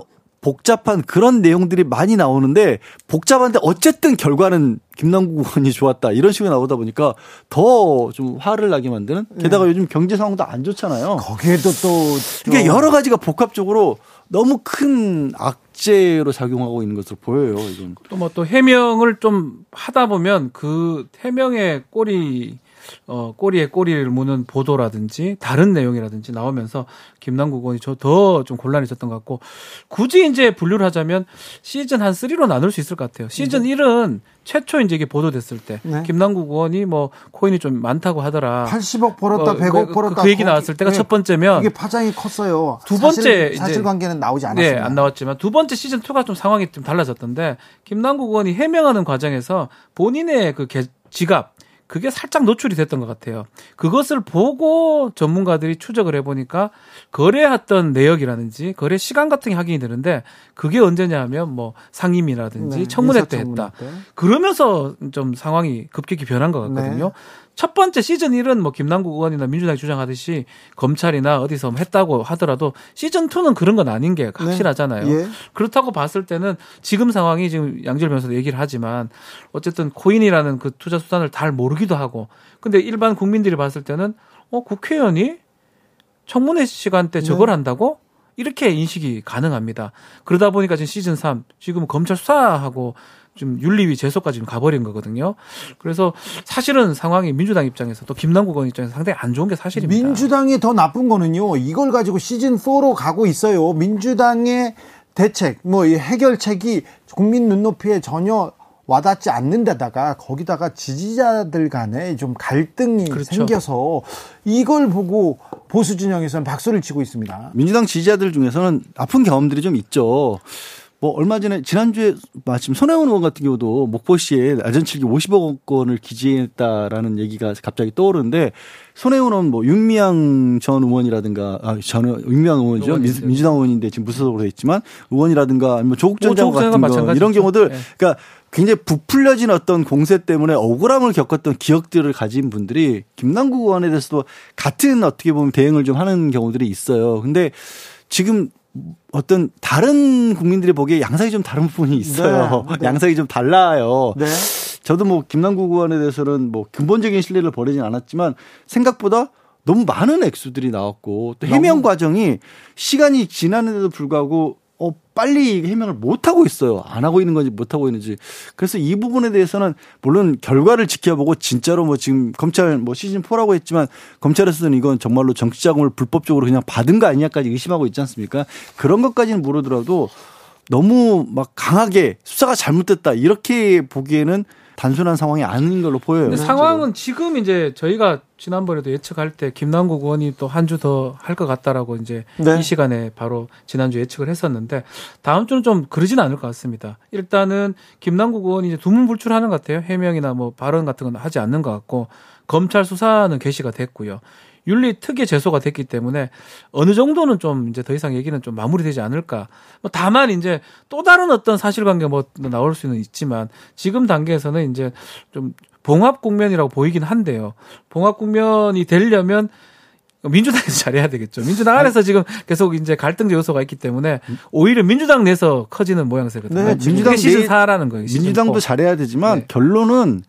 복잡한 그런 내용들이 많이 나오는데 복잡한데 어쨌든 결과는 김남국 의원이 좋았다 이런 식으로 나오다 보니까 더 좀 화를 나게 만드는 게다가 네. 요즘 경제 상황도 안 좋잖아요. 거기에도 또 이게 여러 가지가 복합적으로 너무 큰 악재로 작용하고 있는 것으로 보여요. 이건 또뭐 또 해명을 좀 하다 보면 그 해명의 꼴이 어, 꼬리에 꼬리를 무는 보도라든지 다른 내용이라든지 나오면서 김남국 의원이 저 더 좀 곤란이 졌던 것 같고 굳이 이제 분류를 하자면 시즌 한 3로 나눌 수 있을 것 같아요. 시즌 네. 1은 최초 이제 이게 보도됐을 때 네. 김남국 의원이 뭐 코인이 좀 많다고 하더라. 80억 벌었다, 어, 100억 그, 벌었다. 그 얘기 나왔을 때가 네. 첫 번째면 이게 파장이 컸어요. 두 번째 사실, 관계는 나오지 않았습니다. 네, 안 나왔지만 두 번째 시즌 2가 좀 상황이 좀 달라졌던데 김남국 의원이 해명하는 과정에서 본인의 그 지갑 그게 살짝 노출이 됐던 것 같아요. 그것을 보고 전문가들이 추적을 해보니까 거래했던 내역이라든지 거래 시간 같은 게 확인이 되는데 그게 언제냐 하면 뭐 상임이라든지 네, 청문회 때 했다. 때. 그러면서 좀 상황이 급격히 변한 것 같거든요. 네. 첫 번째 시즌 1은 뭐 김남국 의원이나 민주당이 주장하듯이 검찰이나 어디서 뭐 했다고 하더라도 시즌 2는 그런 건 아닌 게 확실하잖아요. 네. 예. 그렇다고 봤을 때는 지금 상황이 지금 양질 변호사도 얘기를 하지만 어쨌든 코인이라는 그 투자 수단을 잘 모르기도 하고 근데 일반 국민들이 봤을 때는 어 국회의원이 청문회 시간 때 저걸 네. 한다고 이렇게 인식이 가능합니다. 그러다 보니까 지금 시즌 3 지금 검찰 수사하고 좀 윤리위 제소까지 가버린 거거든요. 그래서 사실은 상황이 민주당 입장에서 또 김남국 의원 입장에서 상당히 안 좋은 게 사실입니다. 민주당이 더 나쁜 거는요. 이걸 가지고 시즌 4로 가고 있어요. 민주당의 대책, 뭐 해결책이 국민 눈높이에 전혀 와닿지 않는 데다가 거기다가 지지자들 간에 좀 갈등이 그렇죠. 생겨서 이걸 보고 보수 진영에서는 박수를 치고 있습니다. 민주당 지지자들 중에서는 아픈 경험들이 좀 있죠. 뭐 얼마 전에 지난주에 마침 손혜원 의원 같은 경우도 목포시에 안전칠기 50억 원을 기재했다라는 얘기가 갑자기 떠오르는데 손혜원 의원 뭐 윤미향 전 의원이라든가 아 저는 윤미향 의원이죠 의원이죠. 민주당 의원인데 지금 무소속으로 있지만 의원이라든가 아니면 조국 전 장관 같은 거 이런 경우들 네. 그러니까 굉장히 부풀려진 어떤 공세 때문에 억울함을 겪었던 기억들을 가진 분들이 김남국 의원에 대해서도 같은 어떻게 보면 대응을 좀 하는 경우들이 있어요. 근데 지금 어떤 다른 국민들이 보기에 양상이 좀 다른 부분이 있어요. 네, 네. 양상이 좀 달라요. 네. 저도 뭐 김남국 의원에 대해서는 뭐 근본적인 신뢰를 버리진 않았지만 생각보다 너무 많은 액수들이 나왔고 또 해명 과정이 시간이 지났는데도 불구하고 어, 빨리 해명을 못 하고 있어요. 안 하고 있는 건지 못 하고 있는지. 그래서 이 부분에 대해서는 물론 결과를 지켜보고 진짜로 뭐 지금 검찰 뭐 시즌 4라고 했지만 검찰에서는 이건 정말로 정치 자금을 불법적으로 그냥 받은 거 아니냐까지 의심하고 있지 않습니까? 그런 것까지는 모르더라도 너무 막 강하게 수사가 잘못됐다 이렇게 보기에는 단순한 상황이 아닌 걸로 보여요. 상황은 지금 이제 저희가 지난번에도 예측할 때 김남국 의원이 또 한 주 더 할 것 같다라고 이제 네. 이 시간에 바로 지난주 예측을 했었는데 다음 주는 좀 그러진 않을 것 같습니다. 일단은 김남국 의원이 이제 두문불출하는 것 같아요. 해명이나 뭐 발언 같은 건 하지 않는 것 같고 검찰 수사는 개시가 됐고요. 윤리 특위 제소가 됐기 때문에 어느 정도는 좀 이제 더 이상 얘기는 좀 마무리되지 않을까. 뭐 다만 이제 또 다른 어떤 사실관계 뭐 나올 수는 있지만 지금 단계에서는 이제 좀 봉합 국면이라고 보이긴 한데요. 봉합 국면이 되려면 민주당에서 잘해야 되겠죠. 민주당 안에서 지금 계속 이제 갈등 요소가 있기 때문에 오히려 민주당 내에서 커지는 모양새거든요. 네, 민주당 시즌 4라는 거예요. 민주당도 잘해야 되지만 네. 결론은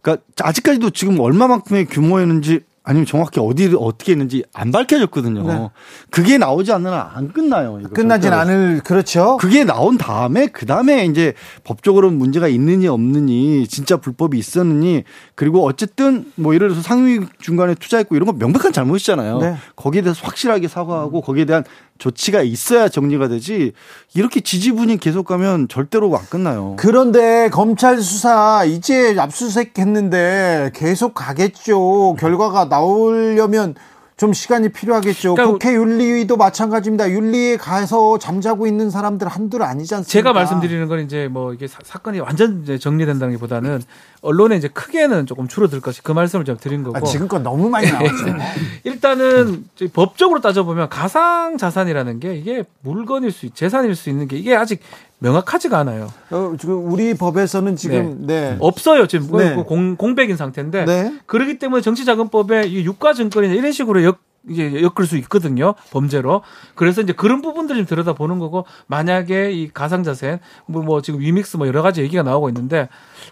그러니까 아직까지도 지금 얼마만큼의 규모였는지 아니면 정확히 어디를 어떻게 했는지 안 밝혀졌거든요. 네. 그게 나오지 않는 한 안 끝나요. 끝나진 절대로. 않을 그렇죠. 그게 나온 다음에 그 다음에 이제 법적으로 문제가 있느니 없느니 진짜 불법이 있었느니 그리고 어쨌든 뭐 예를 들어서 상위 중간에 투자했고 이런 건 명백한 잘못이잖아요. 네. 거기에 대해서 확실하게 사과하고 거기에 대한 조치가 있어야 정리가 되지 이렇게 지지분이 계속 가면 절대로 안 끝나요. 그런데 검찰 수사 이제 압수수색 했는데 계속 가겠죠. 결과가 나 오려면 좀 시간이 필요하겠죠. 그러니까 국회 윤리위도 마찬가지입니다. 윤리에 가서 잠자고 있는 사람들 한둘 아니지 않습니까? 제가 말씀드리는 건 이제 뭐 이게 사, 건이 완전 이제 정리된다기보다는 언론에 이제 크게는 조금 줄어들 것이 그 말씀을 좀 드린 거고. 아, 지금껏 너무 많이 나왔죠. 일단은 법적으로 따져보면 가상 자산이라는 게 이게 물건일 수, 재산일 수 있는 게 이게 아직 명확하지가 않아요. 어, 지금 우리 법에서는 지금 네. 네. 없어요. 지금 네. 공, 공백인 상태인데 네. 그렇기 때문에 정치자금법에 이 유가증권이나 이런 식으로 역 이제 엮을 수 있거든요 범죄로 그래서 이제 그런 부분들 좀 들여다 보는 거고 만약에 이 가상자산 뭐, 뭐 지금 위믹스 뭐 여러 가지 얘기가 나오고 있는데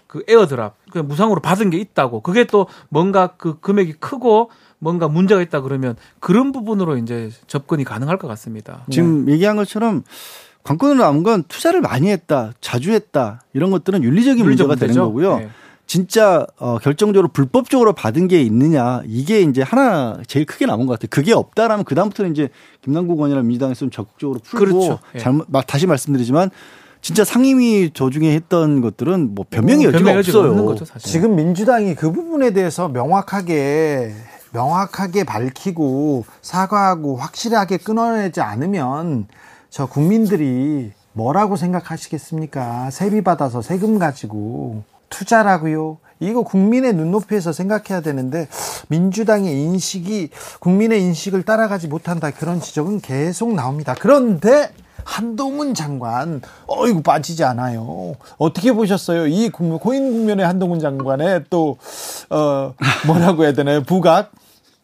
그 에어드랍 그 무상으로 받은 게 있다고 그게 또 뭔가 그 금액이 크고 뭔가 문제가 있다 그러면 그런 부분으로 이제 접근이 가능할 것 같습니다. 지금 네. 얘기한 것처럼 관건으로 남은 건 투자를 많이 했다, 자주 했다 이런 것들은 윤리적인 문제가 문제죠? 되는 거고요. 네. 진짜 어 결정적으로 불법적으로 받은 게 있느냐 이게 이제 하나 제일 크게 남은 것 같아요. 그게 없다라면 그 다음부터는 이제 김남국 의원이나 민주당에서 좀 적극적으로 풀고 그렇죠. 예. 잘못 다시 말씀드리지만 진짜 상임위 조중에 했던 것들은 뭐 변명의 어, 여지가 없어요. 거죠, 지금 민주당이 그 부분에 대해서 명확하게 명확하게 밝히고 사과하고 확실하게 끊어내지 않으면 저 국민들이 뭐라고 생각하시겠습니까? 세비 받아서 세금 가지고 투자라고요. 이거 국민의 눈높이에서 생각해야 되는데 민주당의 인식이 국민의 인식을 따라가지 못한다 그런 지적은 계속 나옵니다. 그런데 한동훈 장관 어이구 빠지지 않아요. 어떻게 보셨어요? 이 국민, 고인 국면의 한동훈 장관의 또 어, 뭐라고 해야 되나요? 부각?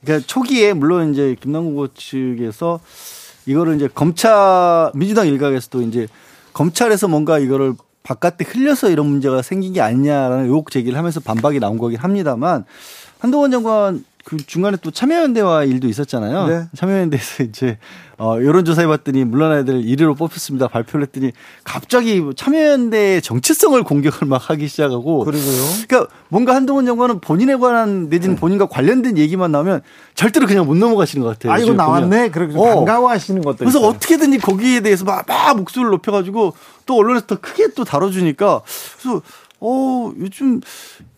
그러니까 초기에 물론 이제 김남국 측에서 이거를 이제 검찰 민주당 일각에서도 이제 검찰에서 뭔가 이거를 바깥에 흘려서 이런 문제가 생긴 게 아니냐라는 의혹 제기를 하면서 반박이 나온 거긴 합니다만 한동원 장관 그 중간에 또 참여연대와 일도 있었잖아요. 네. 참여연대에서 이제 어 여론조사 해봤더니 물러나야 될 1위로 뽑혔습니다. 발표를 했더니 갑자기 참여연대의 정체성을 공격을 막 하기 시작하고. 그리고요. 그러니까 뭔가 한동훈 장관은 본인에 관한 내지는 네. 본인과 관련된 얘기만 나오면 절대로 그냥 못 넘어가시는 것 같아요. 아 이거 나왔네. 그렇게 어. 반가워하시는 것도. 그래서 있어요. 어떻게든지 거기에 대해서 막, 막 목소리를 높여가지고 또 언론에서 더 크게 또 다뤄주니까 그래서 어, 요즘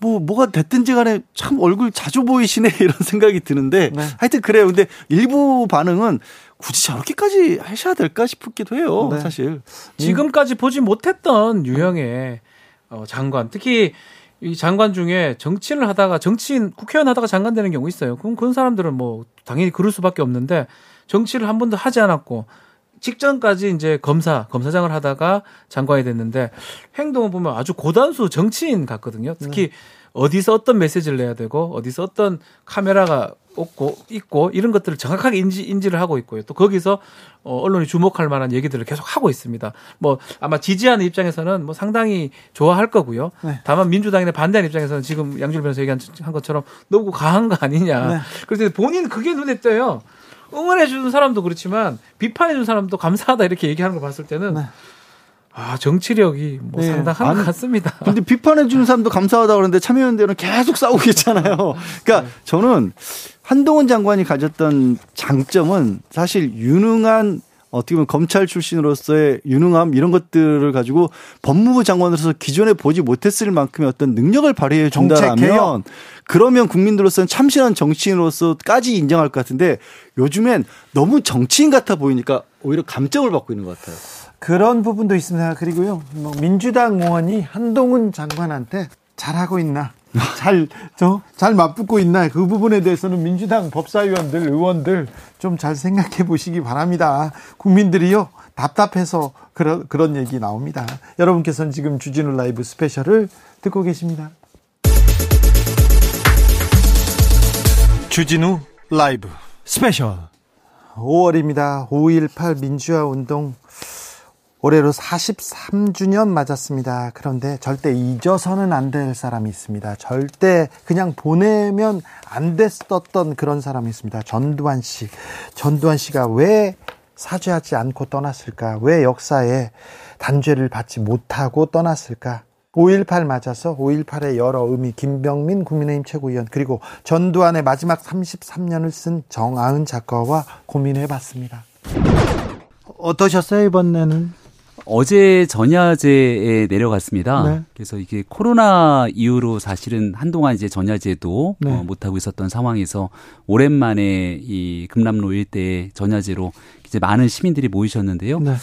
뭐 뭐가 됐든지 간에 참 얼굴 자주 보이시네 이런 생각이 드는데 네. 하여튼 그래요. 근데 일부 반응은 굳이 저렇게까지 하셔야 될까 싶기도 해요. 네. 사실 지금까지 보지 못했던 유형의 어, 장관, 특히 이 장관 중에 정치인을 하다가 정치인 국회의원 하다가 장관 되는 경우 있어요. 그럼 그런 사람들은 뭐 당연히 그럴 수밖에 없는데 정치를 한 번도 하지 않았고 직전까지 이제 검사, 검사장을 하다가 장관이 됐는데 행동을 보면 아주 고단수 정치인 같거든요. 특히 네. 어디서 어떤 메시지를 내야 되고 어디서 어떤 카메라가 없고 있고 이런 것들을 정확하게 인지 인지를 하고 있고요. 또 거기서 어 언론이 주목할 만한 얘기들을 계속 하고 있습니다. 뭐 아마 지지하는 입장에서는 뭐 상당히 좋아할 거고요. 네. 다만 민주당에 반대하는 입장에서는 지금 양질 변호사 얘기한 것처럼 너무 과한 거 아니냐. 네. 그래서 본인 그게 눈에 띄어요. 응원해 주는 사람도 그렇지만 비판해 주는 사람도 감사하다 이렇게 얘기하는 걸 봤을 때는 네. 아, 정치력이 뭐 네. 상당한 아니, 것 같습니다. 근데 비판해 주는 사람도 감사하다 그러는데 참여연대는 계속 싸우고 있잖아요. 그러니까 네. 저는 한동훈 장관이 가졌던 장점은 사실 유능한 어떻게 보면 검찰 출신으로서의 유능함 이런 것들을 가지고 법무부 장관으로서 기존에 보지 못했을 만큼의 어떤 능력을 발휘해 준다면 그러면 국민들로서는 참신한 정치인으로서까지 인정할 것 같은데 요즘엔 너무 정치인 같아 보이니까 오히려 감점을 받고 있는 것 같아요. 그런 부분도 있습니다. 그리고요, 뭐 민주당 의원이 한동훈 장관한테 잘하고 있나, 잘, 저, 잘 맞붙고 있나, 그 부분에 대해서는 민주당 법사위원들, 의원들 좀 잘 생각해 보시기 바랍니다. 국민들이요, 답답해서 그런, 그런 얘기 나옵니다. 여러분께서는 지금 주진우 라이브 스페셜을 듣고 계십니다. 주진우 라이브 스페셜 5월입니다. 5.18 민주화 운동 올해로 43주년 맞았습니다. 그런데 절대 잊어서는 안 될 사람이 있습니다. 절대 그냥 보내면 안 됐었던 그런 사람이 있습니다. 전두환 씨. 전두환 씨가 왜 사죄하지 않고 떠났을까? 왜 역사에 단죄를 받지 못하고 떠났을까? 5.18 맞아서 5.18의 여러 의미 김병민 국민의힘 최고위원 그리고 전두환의 마지막 33년을 쓴 정아은 작가와 고민해 봤습니다. 어떠셨어요 이번에는? 어제 전야제에 내려갔습니다. 네. 그래서 이게 코로나 이후로 사실은 한동안 이제 전야제도 네. 어, 못 하고 있었던 상황에서 오랜만에 이 금남로 일대에 전야제로 이제 많은 시민들이 모이셨는데요. 네.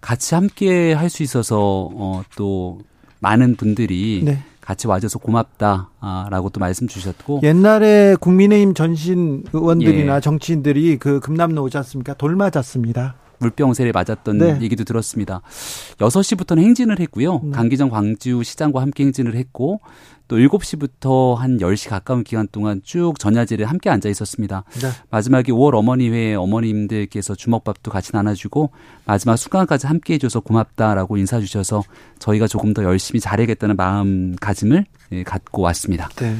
같이 함께 할 수 있어서 어, 또 많은 분들이 네. 같이 와줘서 고맙다라고 또 말씀 주셨고 옛날에 국민의힘 전신 의원들이나 예. 정치인들이 그 금남로 오지 않습니까? 돌 맞았습니다. 물병세례 맞았던 네. 얘기도 들었습니다. 6시부터는 행진을 했고요. 네. 강기정 광주시장과 함께 행진을 했고 또 7시부터 한 10시 가까운 기간 동안 쭉 전야제를 함께 앉아 있었습니다. 네. 마지막에 5월 어머니회 어머님들께서 주먹밥도 같이 나눠주고 마지막 순간까지 함께 해줘서 고맙다라고 인사 주셔서 저희가 조금 더 열심히 잘해야겠다는 마음가짐을 예, 갖고 왔습니다. 네.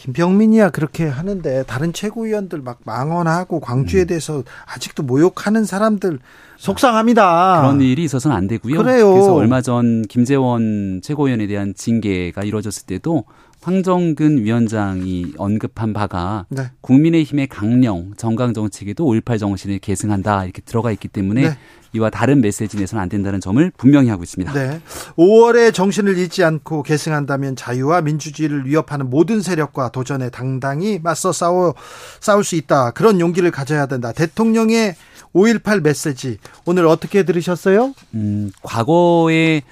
김병민이야 그렇게 하는데 다른 최고위원들 막 망언하고 광주에 음. 대해서 아직도 모욕하는 사람들 속상합니다. 그런 일이 있어서는 안 되고요. 그래요. 그래서 얼마 전 김재원 최고위원에 대한 징계가 이루어졌을 때도 황정근 위원장이 언급한 바가 네. 국민의힘의 강령 정강 정책에도 5.18 정신을 계승한다 이렇게 들어가 있기 때문에 네. 이와 다른 메시지 내서는 안 된다는 점을 분명히 하고 있습니다. 네. 5월의 정신을 잃지 않고 계승한다면 자유와 민주주의를 위협하는 모든 세력과 도전에 당당히 맞서 싸워 싸울 수 있다. 그런 용기를 가져야 된다. 대통령의 5.18 메시지 오늘 어떻게 들으셨어요? 음, 과거에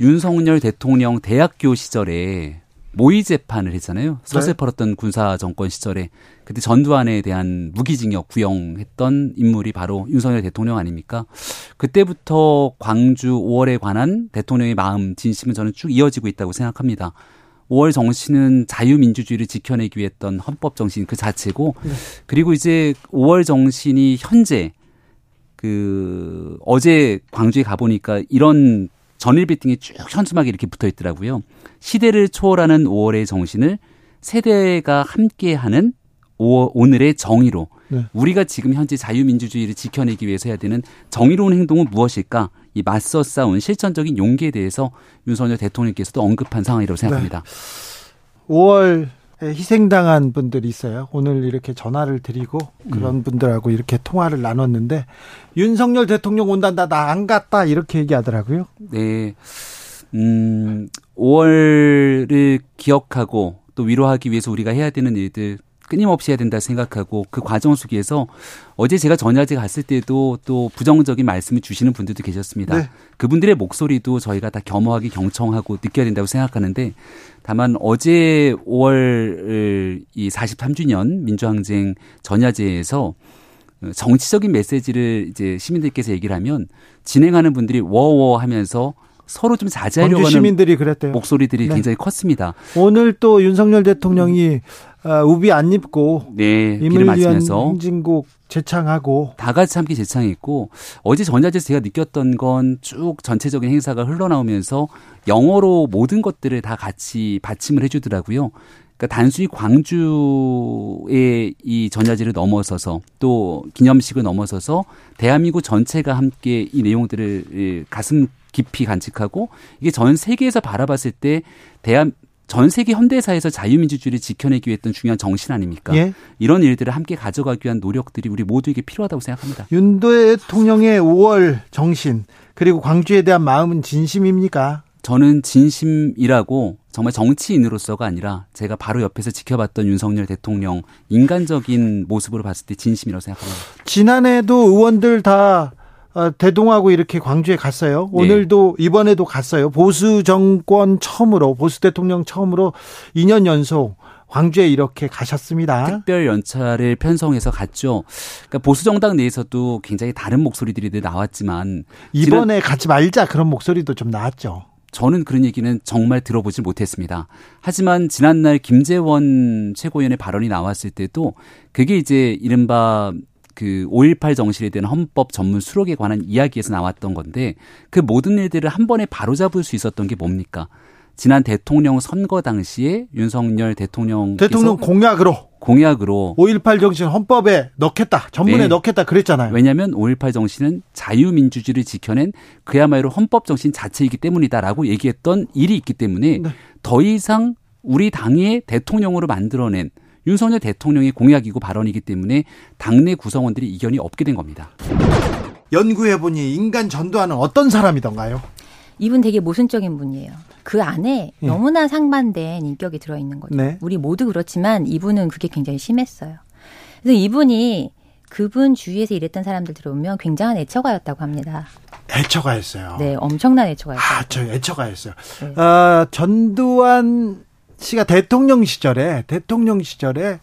윤석열 대통령 대학교 시절에 모의 재판을 했잖아요. 서세 네. 팔았던 군사 정권 시절에 그때 전두환에 대한 무기징역 구형했던 인물이 바로 윤석열 대통령 아닙니까? 그때부터 광주 5월에 관한 대통령의 마음 진심은 저는 쭉 이어지고 있다고 생각합니다. 5월 정신은 자유민주주의를 지켜내기 위해 했던 헌법 정신 그 자체고 네. 그리고 이제 5월 정신이 현재 그 어제 광주에 가보니까 이런 전일 빌딩이 쭉 현수막이 이렇게 붙어 있더라고요. 시대를 초월하는 5월의 정신을 세대가 함께하는 5월, 오늘의 정의로 네. 우리가 지금 현재 자유민주주의를 지켜내기 위해서 해야 되는 정의로운 행동은 무엇일까? 이 맞서 싸운 실천적인 용기에 대해서 윤석열 대통령께서도 언급한 상황이라고 생각합니다. 네. 5월 희생당한 분들이 있어요. 오늘 이렇게 전화를 드리고 그런 음. 분들하고 이렇게 통화를 나눴는데 윤석열 대통령 온단다 나 안 갔다 이렇게 얘기하더라고요. 네. 음, 5월을 기억하고 또 위로하기 위해서 우리가 해야 되는 일들 끊임없이 해야 된다 생각하고 그 과정 속에서 어제 제가 전야제 갔을 때도 또 부정적인 말씀을 주시는 분들도 계셨습니다. 네. 그분들의 목소리도 저희가 다 겸허하게 경청하고 느껴야 된다고 생각하는데 다만 어제 5월 이 43주년 민주항쟁 전야제에서 정치적인 메시지를 이제 시민들께서 얘기를 하면 진행하는 분들이 워워 하면서 서로 좀 자제하려고 하는. 목소리들이 네. 굉장히 컸습니다. 오늘 또 윤석열 대통령이 어, 우비 안 입고 네, 임을 위한 행진곡 재창하고 다 같이 함께 재창했고 어제 전야제에서 제가 느꼈던 건 쭉 전체적인 행사가 흘러나오면서 영어로 모든 것들을 다 같이 받침을 해주더라고요. 그러니까 단순히 광주의 이 전야제를 넘어서서 또 기념식을 넘어서서 대한민국 전체가 함께 이 내용들을 가슴 깊이 간직하고 이게 전 세계에서 바라봤을 때 대한 전 세계 현대사에서 자유민주주의를 지켜내기 위해 했던 중요한 정신 아닙니까? 예? 이런 일들을 함께 가져가기 위한 노력들이 우리 모두에게 필요하다고 생각합니다. 윤 대통령의 5월 정신 그리고 광주에 대한 마음은 진심입니까? 저는 진심이라고 정말 정치인으로서가 아니라 제가 바로 옆에서 지켜봤던 윤석열 대통령 인간적인 모습으로 봤을 때 진심이라고 생각합니다. 지난해도 의원들 다 어, 대동하고 이렇게 광주에 갔어요. 네. 오늘도 네. 이번에도 갔어요. 보수 정권 처음으로 보수 대통령 처음으로 2년 연속 광주에 이렇게 가셨습니다. 특별 연차를 편성해서 갔죠. 그러니까 보수 정당 내에서도 굉장히 다른 목소리들이 나왔지만 이번에 가지 말자 그런 목소리도 좀 나왔죠. 저는 그런 얘기는 정말 들어보질 못했습니다. 하지만 지난날 김재원 최고위원의 발언이 나왔을 때도 그게 이제 이른바 그 5.18 정신에 대한 헌법 전문 수록에 관한 이야기에서 나왔던 건데 그 모든 일들을 한 번에 바로잡을 수 있었던 게 뭡니까? 지난 대통령 선거 당시에 윤석열 대통령 대통령 공약으로 공약으로 5.18 정신 헌법에 넣겠다. 전문에 네. 넣겠다 그랬잖아요. 왜냐하면 5.18 정신은 자유민주주의를 지켜낸 그야말로 헌법 정신 자체이기 때문이다라고 얘기했던 일이 있기 때문에 네. 더 이상 우리 당의 대통령으로 만들어낸 윤석열 대통령의 공약이고 발언이기 때문에 당내 구성원들이 이견이 없게 된 겁니다. 연구해보니 인간 전두환은 어떤 사람이던가요? 이분 되게 모순적인 분이에요. 그 안에 네. 너무나 상반된 인격이 들어있는 거죠. 네. 우리 모두 그렇지만 이분은 그게 굉장히 심했어요. 그래서 이분이 그분 주위에서 일했던 사람들 들어오면 굉장한 애처가였다고 합니다. 애처가였어요. 네, 엄청난 애처가였어요. 아, 저 애처가였어요. 네. 어, 전두환 씨가 대통령 시절에 대통령 시절에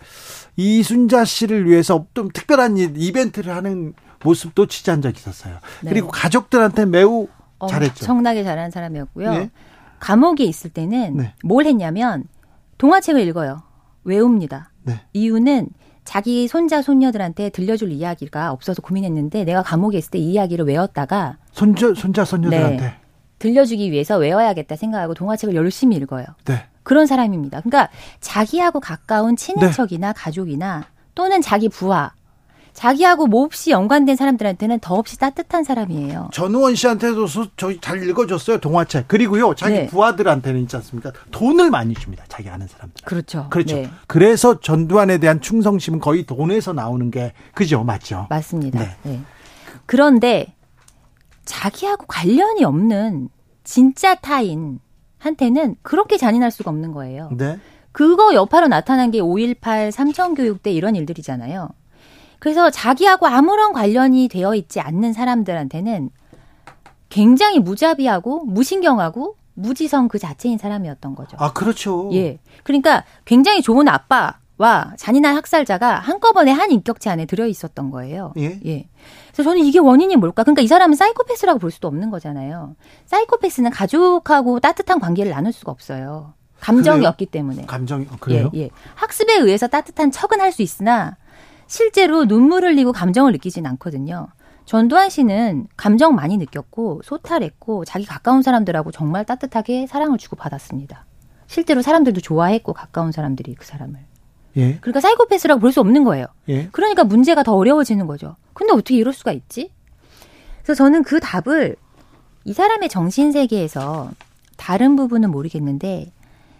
이순자 씨를 위해서 좀 특별한 이벤트를 하는 모습도 취재한 적이 있었어요. 네. 그리고 가족들한테 매우 잘했죠. 엄청나게 잘하는 사람이었고요. 네. 감옥에 있을 때는 네. 뭘 했냐면 동화책을 읽어요. 외웁니다. 네. 이유는 자기 손자 손녀들한테 들려줄 이야기가 없어서 고민했는데 내가 감옥에 있을 때 이 이야기를 외웠다가 손자 손자 손녀들한테 네. 들려주기 위해서 외워야겠다 생각하고 동화책을 열심히 읽어요. 네. 그런 사람입니다. 그러니까 자기하고 가까운 친인척이나 네. 가족이나 또는 자기 부하 자기하고 몹시 연관된 사람들한테는 더없이 따뜻한 사람이에요. 전우원 씨한테도 저희 잘 읽어줬어요 동화책. 그리고요 자기 네. 부하들한테는 있지 않습니까? 돈을 많이 줍니다. 자기 아는 사람들. 그렇죠. 그렇죠. 네. 그래서 전두환에 대한 충성심은 거의 돈에서 나오는 게 그죠, 맞죠? 맞습니다. 네. 네. 그런데 자기하고 관련이 없는 진짜 타인 한테는 그렇게 잔인할 수가 없는 거예요. 네. 그거 여파로 나타난 게 5.18 삼천교육 때 이런 일들이잖아요. 그래서 자기하고 아무런 관련이 되어 있지 않는 사람들한테는 굉장히 무자비하고 무신경하고 무지성 그 자체인 사람이었던 거죠. 아, 그렇죠. 예. 그러니까 굉장히 좋은 아빠 와 잔인한 학살자가 한꺼번에 한 인격체 안에 들어 있었던 거예요. 예. 예. 그래서 저는 이게 원인이 뭘까? 그러니까 이 사람은 사이코패스라고 볼 수도 없는 거잖아요. 사이코패스는 가족하고 따뜻한 관계를 나눌 수가 없어요. 감정이 없기 때문에. 감정이 어, 그래요? 예, 예. 학습에 의해서 따뜻한 척은 할 수 있으나 실제로 눈물을 흘리고 감정을 느끼진 않거든요. 전두환 씨는 감정 많이 느꼈고 소탈했고 자기 가까운 사람들하고 정말 따뜻하게 사랑을 주고 받았습니다. 실제로 사람들도 좋아했고 가까운 사람들이 그 사람을. 예. 그러니까 사이코패스라고 볼 수 없는 거예요. 예. 그러니까 문제가 더 어려워지는 거죠. 근데 어떻게 이럴 수가 있지? 그래서 저는 그 답을 이 사람의 정신 세계에서 다른 부분은 모르겠는데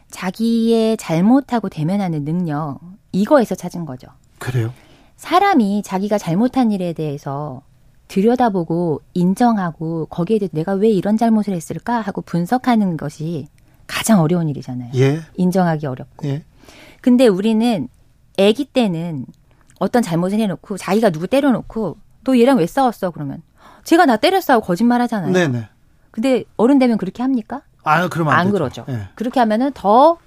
자기의 잘못하고 대면하는 능력 이거에서 찾은 거죠. 그래요? 사람이 자기가 잘못한 일에 대해서 들여다보고 인정하고 거기에 대해 내가 왜 이런 잘못을 했을까 하고 분석하는 것이 가장 어려운 일이잖아요. 예. 인정하기 어렵고. 예. 근데 우리는 아기 때는 어떤 잘못을 해놓고 자기가 누구 때려놓고 너 얘랑 왜 싸웠어 그러면 제가 나 때렸어 고 거짓말 하잖아요. 네네. 근데 어른 되면 그렇게 합니까? 아, 그러면 안, 안 그러죠. 네. 그렇게 하면은 더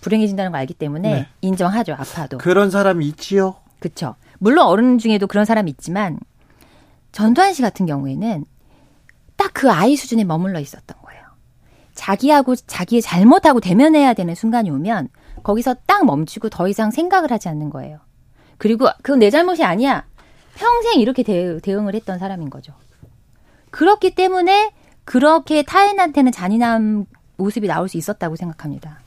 불행해진다는 걸 알기 때문에 네. 인정하죠. 아파도. 그런 사람이 있지요. 그렇죠. 물론 어른 중에도 그런 사람이 있지만 전두환 씨 같은 경우에는 딱 그 아이 수준에 머물러 있었던 거예요. 자기하고 자기의 잘못하고 대면해야 되는 순간이 오면 거기서 딱 멈추고 더 이상 생각을 하지 않는 거예요. 그리고 그건 내 잘못이 아니야. 평생 이렇게 대, 대응을 했던 사람인 거죠. 그렇기 때문에 그렇게 타인한테는 잔인한 모습이 나올 수 있었다고 생각합니다.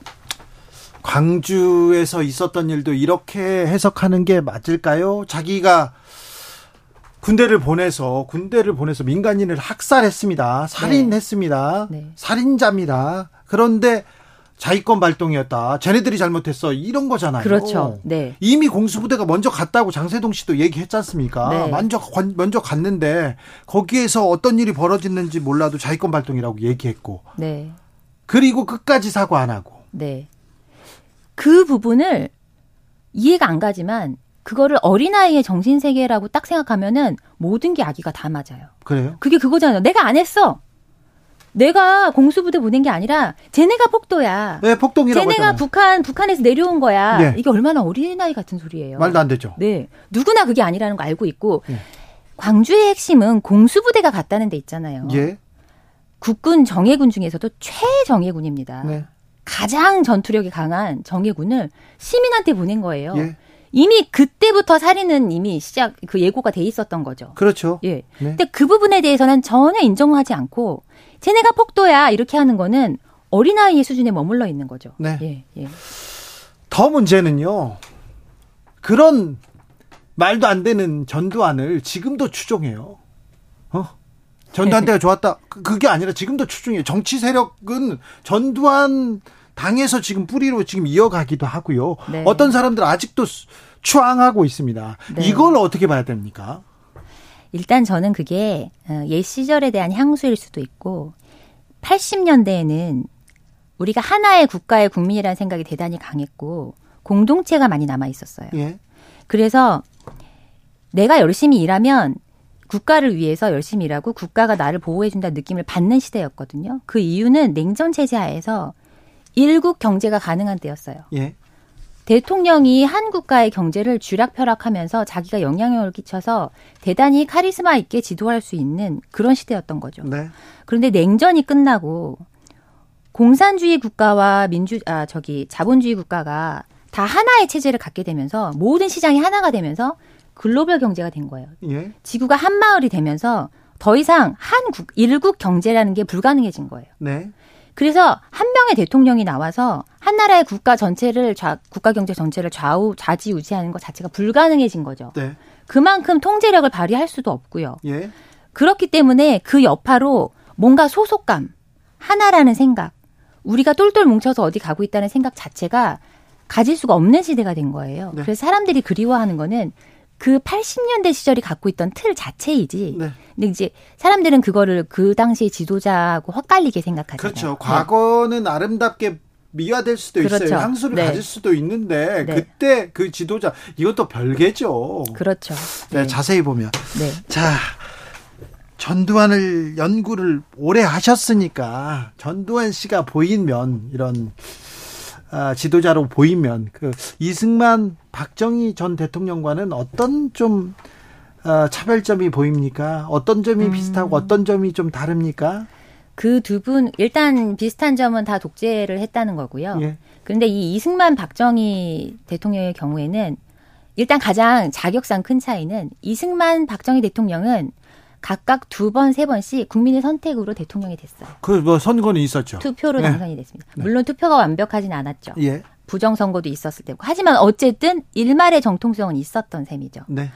광주에서 있었던 일도 이렇게 해석하는 게 맞을까요? 자기가 군대를 보내서 군대를 보내서 민간인을 학살했습니다. 살인했습니다. 네. 네. 살인자입니다. 그런데 자위권 발동이었다. 쟤네들이 잘못했어. 이런 거잖아요. 그렇죠. 네. 이미 공수부대가 먼저 갔다고 장세동 씨도 얘기했지 않습니까? 네. 먼저 먼저 갔는데 거기에서 어떤 일이 벌어졌는지 몰라도 자위권 발동이라고 얘기했고. 네. 그리고 끝까지 사과 안 하고. 네. 그 부분을 이해가 안 가지만 그거를 어린아이의 정신세계라고 딱 생각하면은 모든 게 아기가 다 맞아요. 그래요? 그게 그거잖아요. 내가 안 했어. 내가 공수부대 보낸 게 아니라 쟤네가 폭도야. 네, 폭동이라고 쟤네가 했잖아요. 북한 북한에서 내려온 거야. 네. 이게 얼마나 어린아이 같은 소리예요. 말도 안 되죠. 네. 누구나 그게 아니라는 거 알고 있고 네. 광주의 핵심은 공수부대가 갔다는 데 있잖아요. 예. 국군 정예군 중에서도 최정예군입니다. 네. 가장 전투력이 강한 정예군을 시민한테 보낸 거예요. 예. 이미 그때부터 살인은 이미 시작 그 예고가 돼 있었던 거죠. 그렇죠. 예. 네. 근데 그 부분에 대해서는 전혀 인정하지 않고 쟤네가 폭도야 이렇게 하는 거는 어린아이의 수준에 머물러 있는 거죠. 네. 예, 예. 더 문제는요. 그런 말도 안 되는 전두환을 지금도 추종해요. 어? 전두환 때가 좋았다. 그, 그게 아니라 지금도 추종해요. 정치 세력은 전두환 당에서 지금 뿌리로 지금 이어가기도 하고요. 네. 어떤 사람들 아직도 추앙하고 있습니다. 네. 이걸 어떻게 봐야 됩니까? 일단 저는 그게 어, 옛 시절에 대한 향수일 수도 있고 80년대에는 우리가 하나의 국가의 국민이라는 생각이 대단히 강했고 공동체가 많이 남아 있었어요. 예. 그래서 내가 열심히 일하면 국가를 위해서 열심히 일하고 국가가 나를 보호해준다는 느낌을 받는 시대였거든요. 그 이유는 냉전 체제 하에서 일국 경제가 가능한 때였어요. 예. 대통령이 한 국가의 경제를 쥐락펴락하면서 자기가 영향력을 끼쳐서 대단히 카리스마 있게 지도할 수 있는 그런 시대였던 거죠. 네. 그런데 냉전이 끝나고 공산주의 국가와 민주 아 저기 자본주의 국가가 다 하나의 체제를 갖게 되면서 모든 시장이 하나가 되면서 글로벌 경제가 된 거예요. 예. 지구가 한 마을이 되면서 더 이상 한국 일국 경제라는 게 불가능해진 거예요. 네. 그래서 한 명의 대통령이 나와서 한 나라의 국가 전체를 좌, 국가 경제 전체를 좌우 좌지 우지하는 것 자체가 불가능해진 거죠. 네. 그만큼 통제력을 발휘할 수도 없고요. 예. 그렇기 때문에 그 여파로 뭔가 소속감, 하나라는 생각, 우리가 똘똘 뭉쳐서 어디 가고 있다는 생각 자체가 가질 수가 없는 시대가 된 거예요. 네. 그래서 사람들이 그리워하는 거는 그 80년대 시절이 갖고 있던 틀 자체이지. 네. 근데 이제 사람들은 그거를 그 당시 지도자하고 헛갈리게 생각하잖아요. 그렇죠. 네. 과거는 네. 아름답게 미화될 수도 그렇죠. 있어요. 향수를 네. 가질 수도 있는데 네. 그때 그 지도자 이것도 별개죠. 그렇죠. 네, 네. 자세히 보면. 네. 자, 전두환을 연구를 오래 하셨으니까 전두환 씨가 보이면 이런 아, 지도자로 보이면 그 이승만 박정희 전 대통령과는 어떤 좀 어, 차별점이 보입니까? 어떤 점이 음. 비슷하고 어떤 점이 좀 다릅니까? 그 두 분 일단 비슷한 점은 다 독재를 했다는 거고요. 예. 그런데 이 이승만 박정희 대통령의 경우에는 일단 가장 자격상 큰 차이는 이승만 박정희 대통령은 각각 두 번, 세 번씩 국민의 선택으로 대통령이 됐어요. 그 뭐 선거는 있었죠. 투표로 네. 당선이 됐습니다. 네. 물론 투표가 완벽하진 않았죠. 예. 부정선거도 있었을 테고. 하지만 어쨌든 일말의 정통성은 있었던 셈이죠. 네.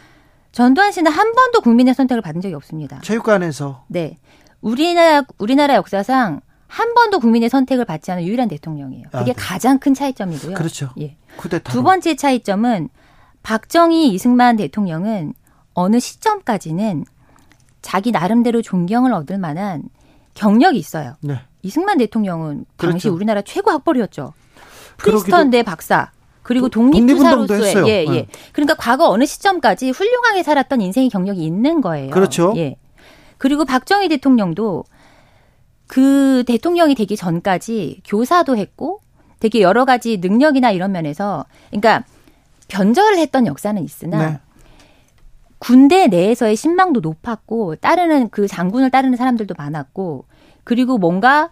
전두환 씨는 한 번도 국민의 선택을 받은 적이 없습니다. 체육관에서. 네. 우리나라 우리나라 역사상 한 번도 국민의 선택을 받지 않은 유일한 대통령이에요. 그게 아, 네. 가장 큰 차이점이고요. 그렇죠. 예. 쿠데타로. 두 번째 차이점은 박정희 이승만 대통령은 어느 시점까지는 자기 나름대로 존경을 얻을 만한 경력이 있어요. 네. 이승만 대통령은 당시 그렇죠. 우리나라 최고 학벌이었죠. 프린스턴 대 박사. 그리고 독립부사로서의 예, 예. 네. 그러니까 과거 어느 시점까지 훌륭하게 살았던 인생의 경력이 있는 거예요. 그렇죠. 예. 그리고 박정희 대통령도 그 대통령이 되기 전까지 교사도 했고 되게 여러 가지 능력이나 이런 면에서 그러니까 변절을 했던 역사는 있으나 네. 군대 내에서의 신망도 높았고 따르는 그 장군을 따르는 사람들도 많았고 그리고 뭔가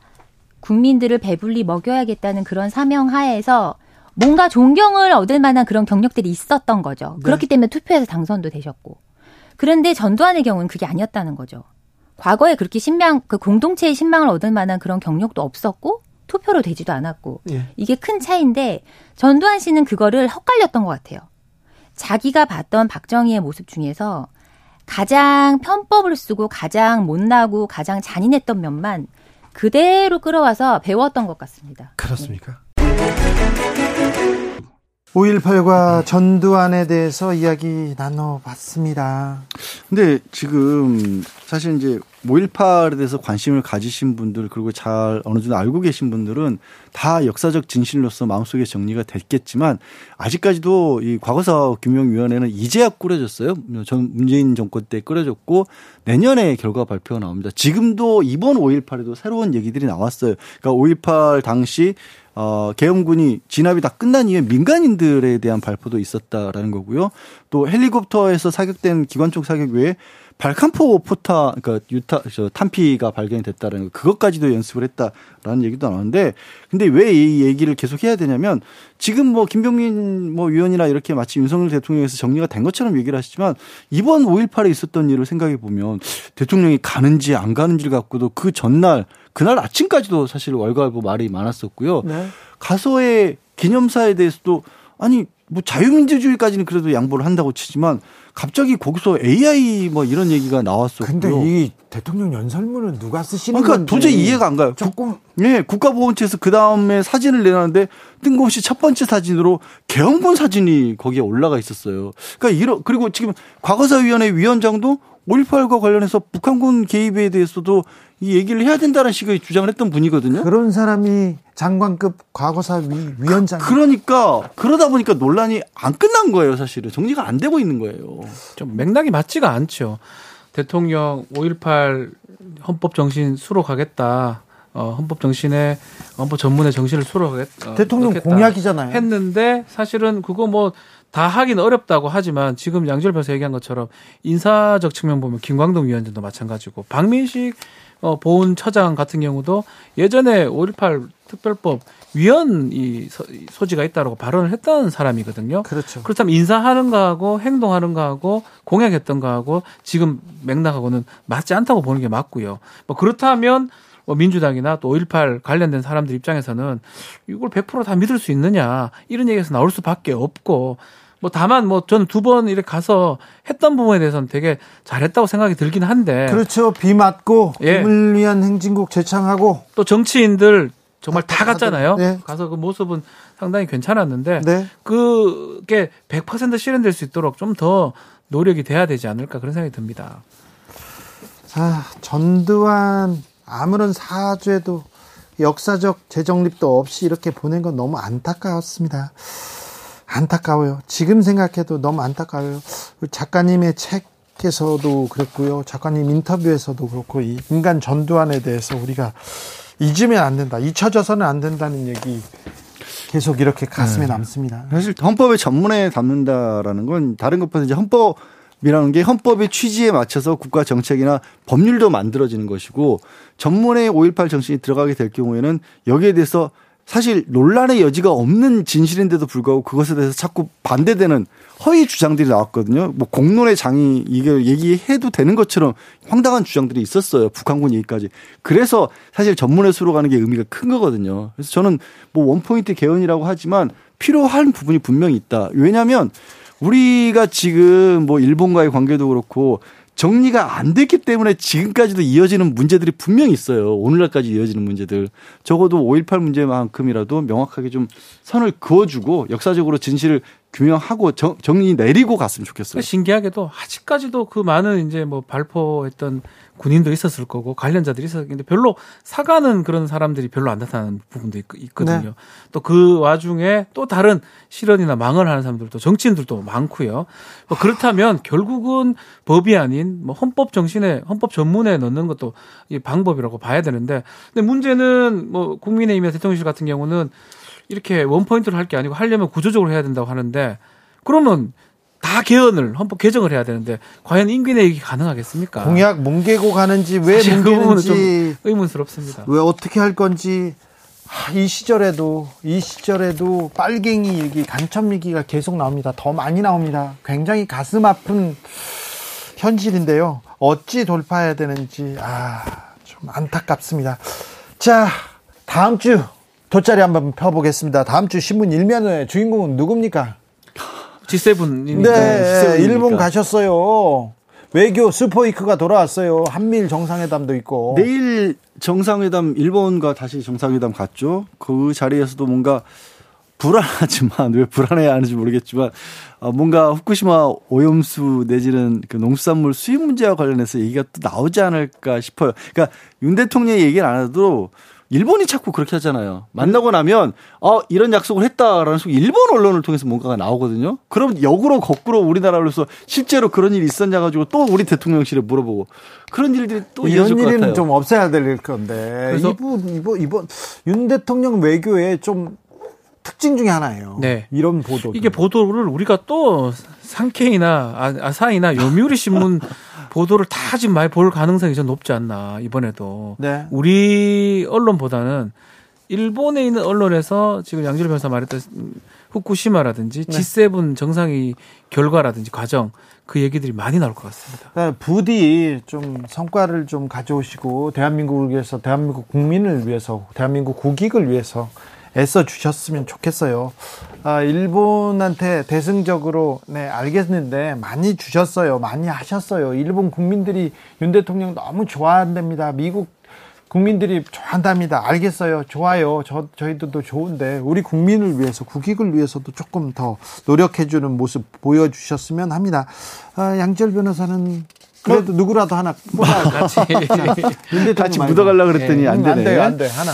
국민들을 배불리 먹여야겠다는 그런 사명 하에서 뭔가 존경을 얻을 만한 그런 경력들이 있었던 거죠. 네. 그렇기 때문에 투표에서 당선도 되셨고. 그런데 전두환의 경우는 그게 아니었다는 거죠. 과거에 그렇게 신망, 그 공동체의 신망을 얻을 만한 그런 경력도 없었고, 투표로 되지도 않았고, 예. 이게 큰 차이인데, 전두환 씨는 그거를 헛갈렸던 것 같아요. 자기가 봤던 박정희의 모습 중에서 가장 편법을 쓰고 가장 못나고 가장 잔인했던 면만 그대로 끌어와서 배웠던 것 같습니다. 그렇습니까? 5.18과 전두환에 대해서 이야기 나눠봤습니다. 근데 지금 사실 이제 5.18에 대해서 관심을 가지신 분들 그리고 잘 어느 정도 알고 계신 분들은 다 역사적 진실로서 마음속에 정리가 됐겠지만 아직까지도 이 과거사 규명위원회는 이제야 꾸려졌어요. 전 문재인 정권 때 꾸려졌고 내년에 결과 발표가 나옵니다. 지금도 이번 5.18에도 새로운 얘기들이 나왔어요. 그러니까 5.18 당시 어, 계엄군이 진압이 다 끝난 이후에 민간인들에 대한 발표도 있었다라는 거고요. 또 헬리콥터에서 사격된 기관총 사격 외에 발칸포 포타 그러니까 유타 저 탄피가 발견이 됐다는 거 그것까지도 연습을 했다라는 얘기도 나오는데 근데 왜 이 얘기를 계속 해야 되냐면 지금 뭐 김병민 뭐 위원이나 이렇게 마치 윤석열 대통령에서 정리가 된 것처럼 얘기를 하시지만 이번 5.18에 있었던 일을 생각해 보면 대통령이 가는지 안 가는지를 갖고도 그 전날 그날 아침까지도 사실 월가고 말이 많았었고요. 네. 가서의 기념사에 대해서도 아니 뭐 자유민주주의까지는 그래도 양보를 한다고 치지만 갑자기 거기서 AI 뭐 이런 얘기가 나왔었고요. 근데 이 대통령 연설문은 누가 쓰시는 그러니까 건지 도저히 이해가 안 가요. 조금 예, 국가보훈처에서 그 다음에 사진을 내놨는데 뜬금없이 첫 번째 사진으로 개헌군 사진이 거기에 올라가 있었어요. 그러니까 이런 그리고 지금 과거사위원회 위원장도 5.18과 관련해서 북한군 개입에 대해서도 이 얘기를 해야 된다는 식의 주장을 했던 분이거든요. 그런 사람이 장관급 과거사 위, 위원장. 그러니까 그러다 보니까 논란이 안 끝난 거예요, 사실은. 정리가 안 되고 있는 거예요. 좀 맥락이 맞지가 않죠. 대통령 5.18 헌법 정신 수록하겠다. 어, 헌법 정신에 헌법 전문의 정신을 수록하겠다. 어, 대통령 공약이잖아요. 했는데 사실은 그거 뭐 다 하긴 어렵다고 하지만 지금 양절 변호사 얘기한 것처럼 인사적 측면 보면 김광동 위원장도 마찬가지고 박민식 어, 보훈 처장 같은 경우도 예전에 5.18 특별법 위헌 이 소지가 있다라고 발언을 했던 사람이거든요. 그렇죠. 그렇다면 인사하는 거하고 행동하는 거하고 공약했던 거하고 지금 맥락하고는 맞지 않다고 보는 게 맞고요. 뭐 그렇다면 뭐 민주당이나 또 5.18 관련된 사람들 입장에서는 이걸 100%다 믿을 수 있느냐 이런 얘기에서 나올 수밖에 없고 뭐 다만 뭐 저는 두 번 이렇게 가서 했던 부분에 대해서는 되게 잘했다고 생각이 들긴 한데 그렇죠 비 맞고 예. 을 위한 행진곡 제창하고 또 정치인들 정말 다, 다 갔잖아요. 네. 가서 그 모습은 상당히 괜찮았는데 네. 그게 100% 실현될 수 있도록 좀 더 노력이 돼야 되지 않을까 그런 생각이 듭니다. 아, 전두환 아무런 사죄도 역사적 재정립도 없이 이렇게 보낸 건 너무 안타까웠습니다. 안타까워요. 지금 생각해도 너무 안타까워요. 작가님의 책에서도 그랬고요. 작가님 인터뷰에서도 그렇고 이 인간 전두환에 대해서 우리가 잊으면 안 된다. 잊혀져서는 안 된다는 얘기 계속 이렇게 가슴에 네. 남습니다. 사실 헌법의 전문에 담는다라는 건 다른 것보다 이제 헌법이라는 게 헌법의 취지에 맞춰서 국가 정책이나 법률도 만들어지는 것이고 전문에 5.18 정신이 들어가게 될 경우에는 여기에 대해서 사실 논란의 여지가 없는 진실인데도 불구하고 그것에 대해서 자꾸 반대되는 허위 주장들이 나왔거든요. 뭐 공론의 장이 이게 얘기해도 되는 것처럼 황당한 주장들이 있었어요. 북한군 얘기까지. 그래서 사실 전문에 수로 가는 게 의미가 큰 거거든요. 그래서 저는 뭐 원포인트 개헌이라고 하지만 필요한 부분이 분명히 있다. 왜냐하면 우리가 지금 뭐 일본과의 관계도 그렇고 정리가 안 됐기 때문에 지금까지도 이어지는 문제들이 분명히 있어요. 오늘날까지 이어지는 문제들. 적어도 5.18 문제만큼이라도 명확하게 좀 선을 그어주고 역사적으로 진실을 규명하고 정, 정리 내리고 갔으면 좋겠어요. 신기하게도 아직까지도 그 많은 이제 뭐 발포했던 군인도 있었을 거고 관련자들이 있었는데 별로 사과는 그런 사람들이 별로 안 나타나는 부분도 있, 거든요 네. 또그 와중에 또 다른 실언이나 망언을 하는 사람들도 정치인들도 많고요. 뭐 그렇다면 결국은 법이 아닌 뭐 헌법 정신에 헌법 전문에 넣는 것도 이 방법이라고 봐야 되는데 근데 문제는 뭐 국민의힘이나 대통령실 같은 경우는 이렇게 원 포인트로 할 게 아니고 하려면 구조적으로 해야 된다고 하는데 그러면 다 개헌을 헌법 개정을 해야 되는데 과연 임기내역이 가능하겠습니까? 공약 뭉개고 가는지 왜그 뭉개는지 의문스럽습니다. 왜 어떻게 할 건지 아, 이 시절에도 이 시절에도 빨갱이 얘기 간첩 얘기가 계속 나옵니다. 더 많이 나옵니다. 굉장히 가슴 아픈 현실인데요. 어찌 돌파해야 되는지 아 좀 안타깝습니다. 자 다음 주 돗자리 한번 펴보겠습니다. 다음 주 신문 일면의 주인공은 누굽니까? G7이니까. 네, G7이니까. 일본 가셨어요. 외교 슈퍼이크가 돌아왔어요. 한미일 정상회담도 있고. 내일 정상회담 일본과 다시 정상회담 갔죠. 그 자리에서도 뭔가 불안하지만 왜 불안해야 하는지 모르겠지만 어, 뭔가 후쿠시마 오염수 내지는 그 농수산물 수입 문제와 관련해서 얘기가 또 나오지 않을까 싶어요. 그러니까 윤 대통령이 얘기를 안 해도 일본이 자꾸 그렇게 하잖아요. 만나고 나면 어 이런 약속을 했다라는 식으로 일본 언론을 통해서 뭔가가 나오거든요. 그럼 역으로 거꾸로 우리나라로서 실제로 그런 일이 있었냐 가지고 또 우리 대통령실에 물어보고 그런 일들이 또 이런 일은 좀 없애야 될 건데 그래서 이번 이번 이번 윤 대통령 외교에 좀 특징 중에 하나예요. 네. 이런 보도. 이게 보도를 우리가 또 상케이나 아, 아사히나 요미우리 신문 보도를 다 지금 많이 볼 가능성이 좀 높지 않나 이번에도 네. 우리 언론보다는 일본에 있는 언론에서 지금 양지로 변호사 말했던 후쿠시마라든지 네. G7 정상이 결과라든지 과정 그 얘기들이 많이 나올 것 같습니다. 네, 부디 좀 성과를 좀 가져오시고 대한민국을 위해서 대한민국 국민을 위해서 대한민국 국익을 위해서 애써 주셨으면 좋겠어요. 아, 일본한테 대승적으로 네 알겠는데 많이 주셨어요. 많이 하셨어요. 일본 국민들이 윤 대통령 너무 좋아한답니다. 미국 국민들이 좋아한답니다. 알겠어요. 좋아요. 저, 저희들도 좋은데, 우리 국민을 위해서, 국익을 위해서도 조금 더 노력해주는 모습 보여주셨으면 합니다. 아, 양철 변호사는 그래도 어? 누구라도 하나 뽑아 같이, 같이 묻어가려고 그랬더니 네. 안 되네. 안 돼요, 안 돼. 하나.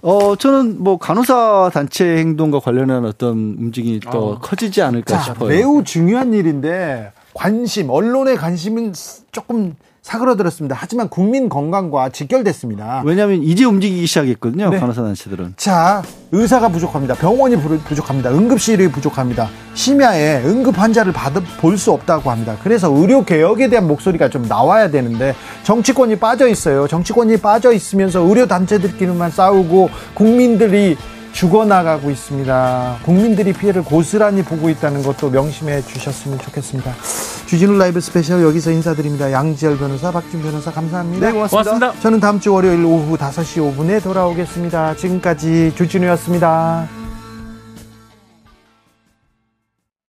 어, 저는 뭐 간호사 단체 행동과 관련한 어떤 움직임이 또 어. 커지지 않을까 자, 싶어요. 매우 중요한 일인데 관심, 언론의 관심은 조금 사그러들었습니다. 하지만 국민 건강과 직결됐습니다. 왜냐하면 이제 움직이기 시작했거든요. 네. 간호사 단체들은. 자, 의사가 부족합니다. 병원이 부족합니다. 응급실이 부족합니다. 심야에 응급 환자를 받아 볼수 없다고 합니다. 그래서 의료 개혁에 대한 목소리가 좀 나와야 되는데 정치권이 빠져 있어요. 정치권이 빠져 있으면서 의료 단체들끼리만 싸우고 국민들이 죽어나가고 있습니다. 국민들이 피해를 고스란히 보고 있다는 것도 명심해 주셨으면 좋겠습니다. 주진우 라이브 스페셜 여기서 인사드립니다. 양지열 변호사, 박지훈 변호사 감사합니다. 네, 고맙습니다. 고맙습니다. 저는 다음 주 월요일 오후 5시 5분에 돌아오겠습니다. 지금까지 주진우였습니다.